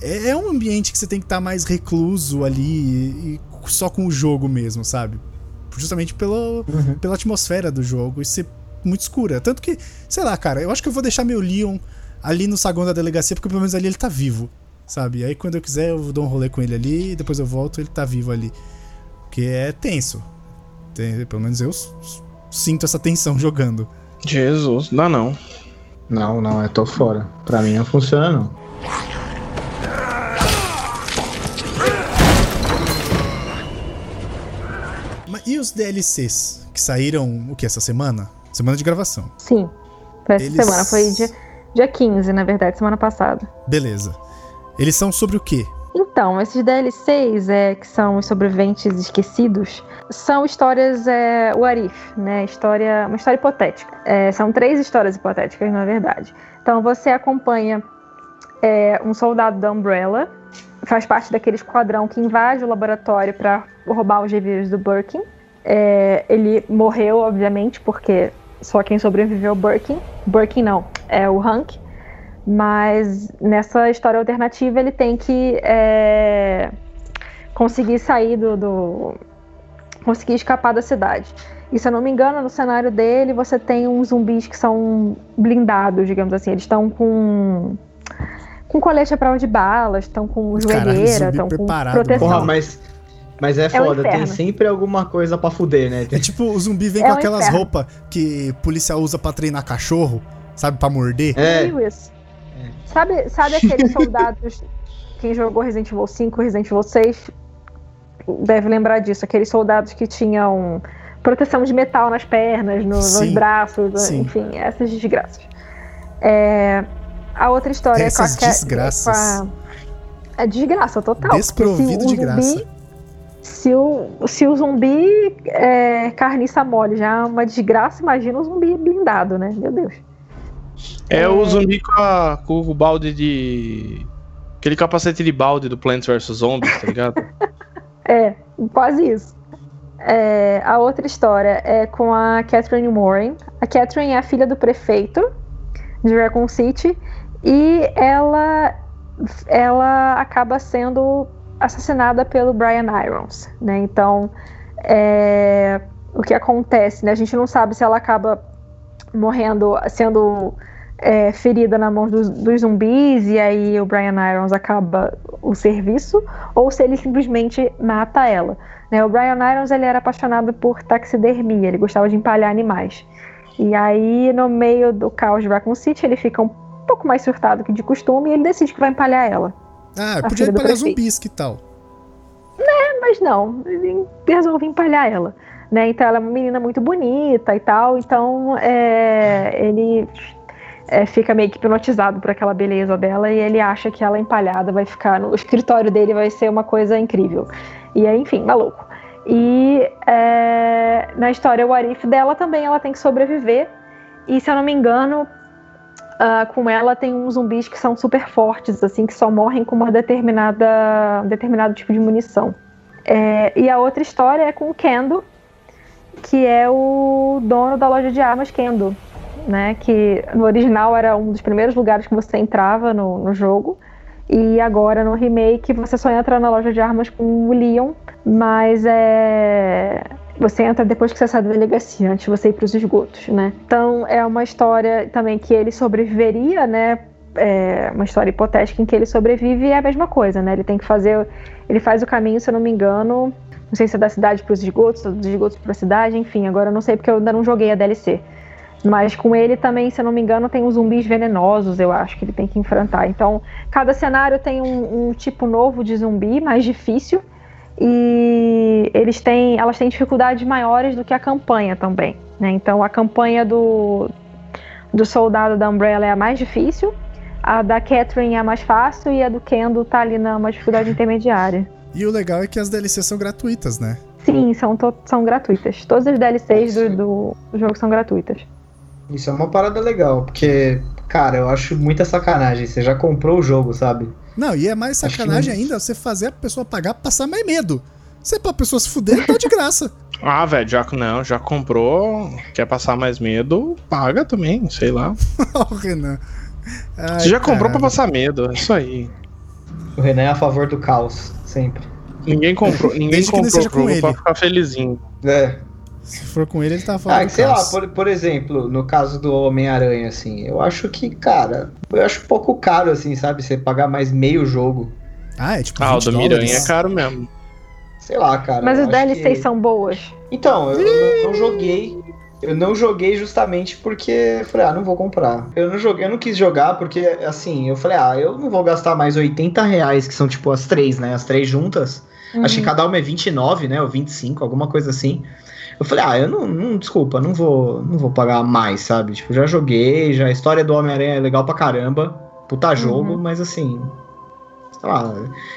É, é um ambiente que você tem que estar mais recluso ali e, e só com o jogo mesmo, sabe? Justamente pelo, Uhum. pela atmosfera do jogo e ser muito escura. Tanto que, sei lá, cara, eu acho que eu vou deixar meu Leon ali no saguão da delegacia, porque pelo menos ali ele tá vivo, sabe? Aí quando eu quiser eu dou um rolê com ele ali, depois eu volto ele tá vivo ali. Porque é tenso. Tem- pelo menos eu s- s- sinto essa tensão jogando. Jesus, não dá não. Não, não, eu tô fora. Pra mim não funciona, não. E os DLCs que saíram o que essa semana? Semana de gravação. Sim. Foi essa Eles- semana. Foi dia, dia 15, na verdade, semana passada. Beleza. Eles são sobre o quê? Então, esses DLCs, é, que são os sobreviventes esquecidos, são histórias é, what if, né? História, uma história hipotética. É, são três histórias hipotéticas, na verdade. Então, você acompanha é, um soldado da Umbrella, faz parte daquele esquadrão que invade o laboratório para roubar os revírios do Birkin. É, ele morreu, obviamente, porque só quem sobreviveu é o Birkin. Birkin não, é o Hank. Mas nessa história alternativa ele tem que é, conseguir sair do, do- conseguir escapar da cidade. E se eu não me engano, no cenário dele você tem uns zumbis que são blindados, digamos assim. Eles estão com com colete à prova de balas, estão com joelheira, estão com preparado, proteção. Porra, mas, mas é o foda, tem inferno. sempre alguma coisa pra fuder, né? É tipo, o zumbi vem É com aquelas roupas que policial usa pra treinar cachorro, sabe? Pra morder. É, Meio isso. Sabe, sabe aqueles soldados, quem jogou Resident Evil 5, Resident Evil 6, deve lembrar disso, aqueles soldados que tinham proteção de metal nas pernas, no- nos braços, sim. enfim, essas desgraças. É, a outra história Essas é com a, desgraças. com a- É desgraça total. Desprovido o de zumbi- graça. Se o, se o zumbi é carniça mole já é uma desgraça, imagina o zumbi blindado, né? Meu Deus. É, o zumbi com, a- com o balde de. Aquele capacete de balde do Plants vs Zombies, tá ligado? É, quase isso. É, a outra história é com a Catherine Warren. A Catherine é a filha do prefeito de Raccoon City e ela, ela acaba sendo assassinada pelo Brian Irons, né? Então, é, o que acontece, né? A gente não sabe se ela acaba morrendo, sendo é, ferida na mão dos, dos zumbis e aí o Brian Irons acaba o serviço ou se ele simplesmente mata ela. Né? O Brian Irons ele era apaixonado por taxidermia, ele gostava de empalhar animais. E aí, no meio do caos de Raccoon City, ele fica um pouco mais surtado que de costume e ele decide que vai empalhar ela. Ah, podia prefeito. zumbis, que tal? Mas não, ele resolve empalhar ela. Né? Então ela é uma menina muito bonita e tal, então é, ele é, fica meio que hipnotizado por aquela beleza dela e ele acha que ela empalhada vai ficar no escritório dele vai ser uma coisa incrível. E aí, enfim, maluco. E é, na história o Arif dela também ela tem que sobreviver. E se eu não me engano, uh, com ela tem uns zumbis que são super fortes, assim, que só morrem com uma determinada, um determinado tipo de munição. É, e a outra história é com o Kendo, que é o dono da loja de armas Kendo, né? Que no original era um dos primeiros lugares que você entrava no, no jogo. E agora no remake você só entra na loja de armas com o Leon, mas é você entra depois que você sai da delegacia, antes de você ir para os esgotos, né? Então é uma história também que ele sobreviveria, né? É uma história hipotética em que ele sobrevive e é a mesma coisa, né? Ele tem que fazer, ele faz o caminho, se eu não me engano, não sei se é da cidade para os esgotos, dos esgotos para a cidade, enfim, agora eu não sei porque eu ainda não joguei a DLC. Mas com ele também, se eu não me engano, tem os zumbis venenosos, eu acho que ele tem que enfrentar. Então, cada cenário tem um, um tipo novo de zumbi, mais difícil. E eles têm, elas têm dificuldades maiores do que a campanha também. Né? Então, a campanha do, do soldado da Umbrella é a mais difícil, a da Catherine é a mais fácil e a do Kendo tá ali numa dificuldade intermediária. E o legal é que as DLCs são gratuitas, né? Sim, são, são gratuitas. Todas as DLCs do, do, do jogo são gratuitas. Isso é uma parada legal, porque, cara, eu acho muita sacanagem. Você já comprou o jogo, sabe? Não, e é mais sacanagem que... ainda você fazer a pessoa pagar pra passar mais medo. Se é pra pessoa se fuder, tá de graça. ah, velho, já não, já comprou, quer passar mais medo, paga também, sei lá. o Renan. Ai, você já comprou pra passar medo, é isso aí. O Renan é a favor do caos, sempre. Ninguém comprou, ninguém comprou o jogo pra ficar felizinho. É. Se for com ele, ele tá falando. Ah, sei lá, por, por exemplo, no caso do Homem-Aranha, assim, eu acho que, cara, eu acho um pouco caro, assim, sabe? Você pagar mais meio jogo. Ah, é tipo. Ah, o do Miranha é caro mesmo. Sei lá, cara. Mas os DLCs que... são boas. Então, eu, eu não joguei. Eu não joguei justamente porque eu falei, ah, não vou comprar. Eu não joguei, eu não quis jogar porque, assim, eu falei, ah, eu não vou gastar mais 80 reais, que são tipo as três, né? As três juntas. Uhum. Acho que cada uma é 29, né? Ou 25, alguma coisa assim. Eu falei, ah, eu não, não, desculpa, não vou, não vou pagar mais, sabe? Tipo, já joguei, já a história do Homem-Aranha é legal pra caramba, puta jogo, uhum. mas assim, sei lá.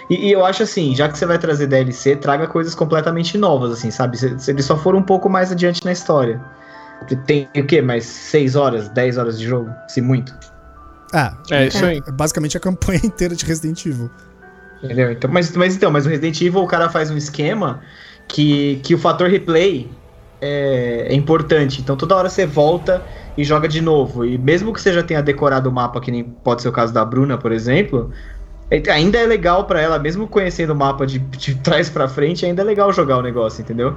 E, e, eu acho assim, já que você vai trazer DLC, traga coisas completamente novas, assim, sabe? Se, se eles só for um pouco mais adiante na história. Tem o quê? Mais 6 horas, 10 horas de jogo? Se muito. Ah, é isso aí. É basicamente a campanha inteira de Resident Evil. Entendeu? Então, mas, mas então, mas o Resident Evil o cara faz um esquema que, que o fator replay é, é, importante. Então toda hora você volta e joga de novo. E mesmo que você já tenha decorado o mapa, que nem pode ser o caso da Bruna, por exemplo, é, ainda é legal para ela, mesmo conhecendo o mapa de, de trás para frente, ainda é legal jogar o negócio, entendeu?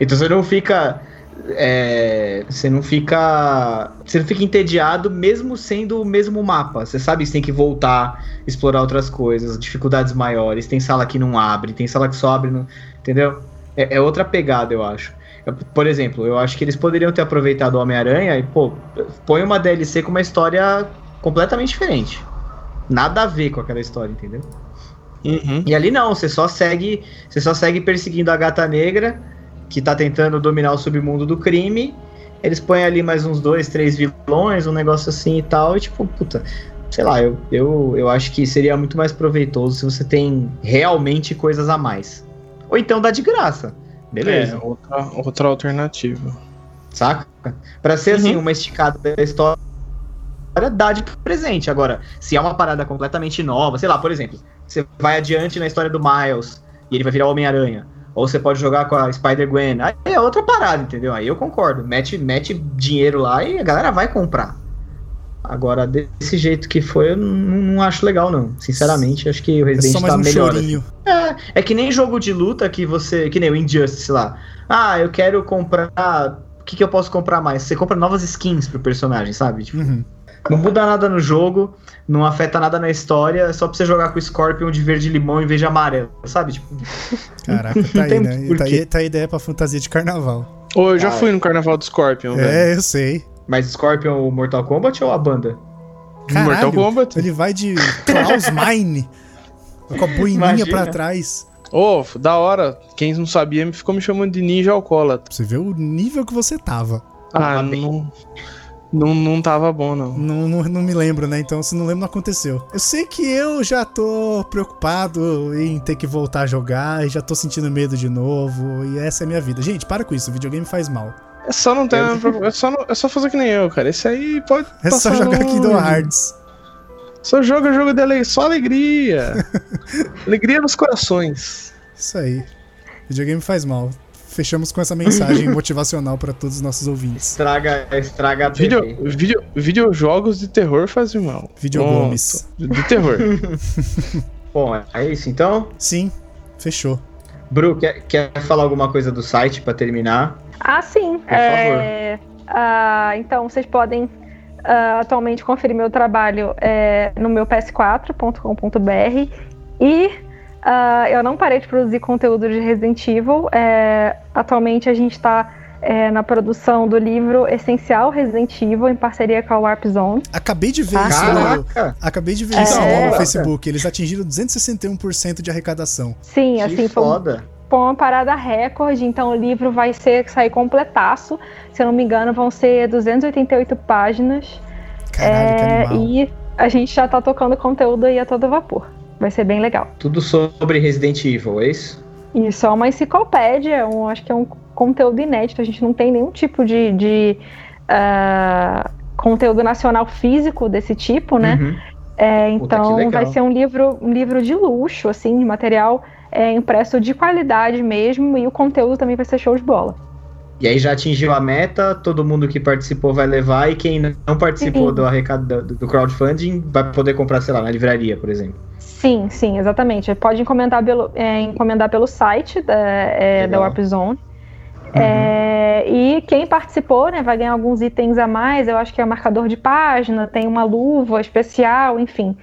Então você não fica. É, você não fica. Você não fica entediado mesmo sendo o mesmo mapa. Você sabe que tem que voltar, explorar outras coisas, dificuldades maiores. Tem sala que não abre, tem sala que só abre, no, entendeu? É, é outra pegada, eu acho. Por exemplo, eu acho que eles poderiam ter aproveitado o Homem-Aranha e, pô, põe uma DLC com uma história completamente diferente. Nada a ver com aquela história, entendeu? Uhum. E ali não, você só segue. Você só segue perseguindo a gata negra, que tá tentando dominar o submundo do crime. Eles põem ali mais uns dois, três vilões, um negócio assim e tal, e tipo, puta, sei lá, eu, eu, eu acho que seria muito mais proveitoso se você tem realmente coisas a mais. Ou então dá de graça. Beleza. É, outra, outra alternativa. Saca? Pra ser assim, uhum. assim, uma esticada da história dá de presente. Agora, se é uma parada completamente nova, sei lá, por exemplo, você vai adiante na história do Miles e ele vai virar Homem-Aranha. Ou você pode jogar com a Spider-Gwen. Aí é outra parada, entendeu? Aí eu concordo. Mete, mete dinheiro lá e a galera vai comprar. Agora, desse jeito que foi, eu não, não acho legal, não. Sinceramente, acho que o Resident é tá um melhor. Assim. É, é que nem jogo de luta que você. Que nem o Injustice lá. Ah, eu quero comprar. O que, que eu posso comprar mais? Você compra novas skins pro personagem, sabe? Tipo, uhum. Não muda nada no jogo, não afeta nada na história, é só pra você jogar com o Scorpion de verde limão em vez de amarelo, sabe? Tipo, Caraca, tá aí, né? Tá aí, tá a ideia pra fantasia de carnaval. Ô, eu já ah, fui no carnaval do Scorpion, velho. É, eu sei. Mas Scorpion o Mortal Kombat ou a banda? Caralho, Mortal Kombat. Ele vai de Klaus Mine com a boininha Imagina. pra trás. Ô, oh, da hora. Quem não sabia ficou me chamando de ninja alcoólatra. Você vê o nível que você tava. Ah, não. Não, não tava bom, não. Não, não, não me lembro, né? Então, se não lembro, não aconteceu. Eu sei que eu já tô preocupado em ter que voltar a jogar e já tô sentindo medo de novo. E essa é a minha vida. Gente, para com isso. O videogame faz mal. É só não ter. É só, não- é só fazer que nem eu, cara. Esse aí pode. É só jogar longe. Kingdom Hearts. Só joga jogo de alegria. Só alegria. alegria nos corações. Isso aí. Videogame faz mal. Fechamos com essa mensagem motivacional para todos os nossos ouvintes. Estraga, estraga a Vídeo, TV. vídeo, videojogos de terror fazem mal. Videogomes. Pronto. De terror. Bom, é isso então. Sim, fechou. Bru, quer, quer falar alguma coisa do site pra terminar? Ah, sim. Por É, ah, então, vocês podem ah, atualmente conferir meu trabalho é, no meu ps4.com.br e ah, eu não parei de produzir conteúdo de Resident Evil. É, atualmente a gente está na produção do livro Essencial Resident Evil em parceria com a Warp Zone. Acabei de ver Ah, isso no, Caraca! Acabei de ver É. isso no Caraca. Facebook. Eles atingiram 261% de arrecadação. Sim, Que assim, foi um foi uma parada recorde, então o livro vai ser sair completaço. Se eu não me engano, vão ser 288 páginas. Caralho, que É, animal. e a gente já tá tocando conteúdo aí a todo vapor. Vai ser bem legal. Tudo sobre Resident Evil, é isso? Isso é uma enciclopédia, um, acho que é um conteúdo inédito. A gente não tem nenhum tipo de, de, ah, conteúdo nacional físico desse tipo, né? Uhum. É, Puta, então legal. vai ser um livro, um livro de luxo, assim, de material é, impresso de qualidade mesmo, e o conteúdo também vai ser show de bola. E aí já atingiu a meta, todo mundo que participou vai levar, e quem não participou Sim. do arrecado do, crowdfunding vai poder comprar, sei lá, na livraria, por exemplo. Sim, sim, exatamente. Pode encomendar pelo, é, encomendar pelo site da, é, da. Warp Zone. Uhum. É, e quem participou né, vai ganhar alguns itens a mais. Eu acho que é marcador de página, tem uma luva especial, enfim.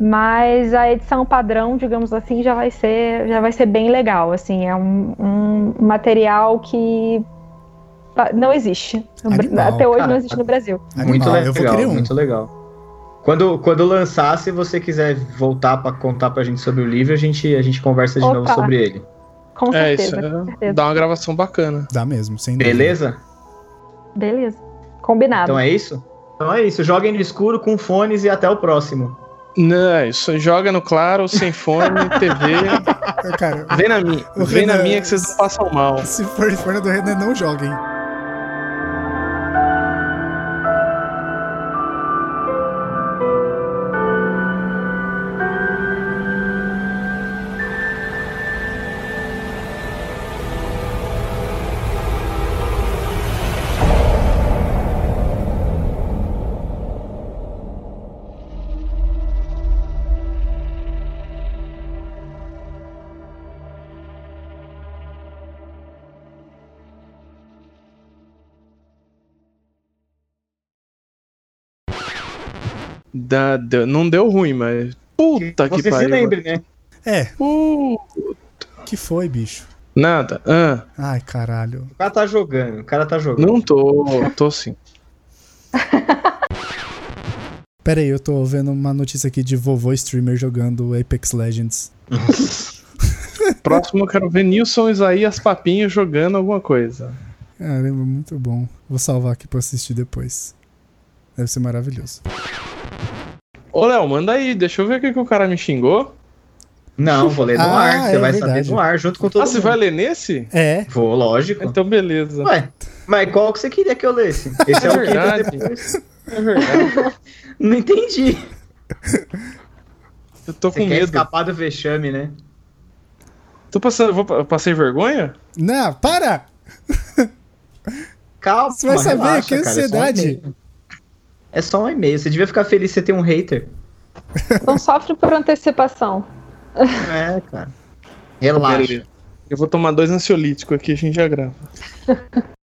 Mas a edição padrão, digamos assim, já vai ser, já vai ser bem legal. Assim, é um, um material que não existe. Animal, Até hoje cara. não existe no Brasil. muito Animal, legal, vou querer um. muito legal. Quando, quando lançar, se você quiser voltar pra contar pra gente sobre o livro, a gente, a gente conversa de Opa. novo sobre ele. Com é, certeza, isso com é, certeza. dá uma gravação bacana. Dá mesmo, sem dúvida. Beleza? Beleza. Combinado. Então é isso? Então é isso. Joguem no escuro com fones e até o próximo. Não, é isso joga no claro, sem fone, TV. Cara, Vem na minha. Vem na Renan- minha que vocês não passam mal. se for na do Renan, não joguem. Dá- deu- não deu ruim, mas. Puta que você se pariu. lembre, né? É, Uh, que foi, bicho? nada. Ah, Ai, caralho. O cara tá jogando, o cara tá jogando. não tô. Tô sim. Pera aí, eu tô vendo uma notícia aqui de vovô streamer jogando Apex Legends. Próximo eu quero ver Nilson Isaías Papinho jogando alguma coisa. Caramba, muito bom. Vou salvar aqui pra assistir depois. Deve ser maravilhoso. Ô, Léo, manda aí, deixa eu ver o que, que o cara me xingou. Não, vou ler no Ah, ar. Você é vai verdade. saber no ar, junto com todo Ah, mundo. você vai ler nesse? É, Vou, lógico. Então, beleza. Ué, mas qual que você queria que eu lesse? Esse é, É o que verdade. depois. É verdade. Não entendi. Eu tô Você com quer medo. escapar do vexame, né? Tô passando. Vou, pa- passei vergonha? não, para! Calma, Você vai saber, relaxa, que cara, é ansiedade. e-mail. É só um e-mail. Você devia ficar feliz você ter um hater. Não sofre por antecipação. É, cara. Relaxa. Eu vou tomar dois ansiolíticos aqui, a gente já grava.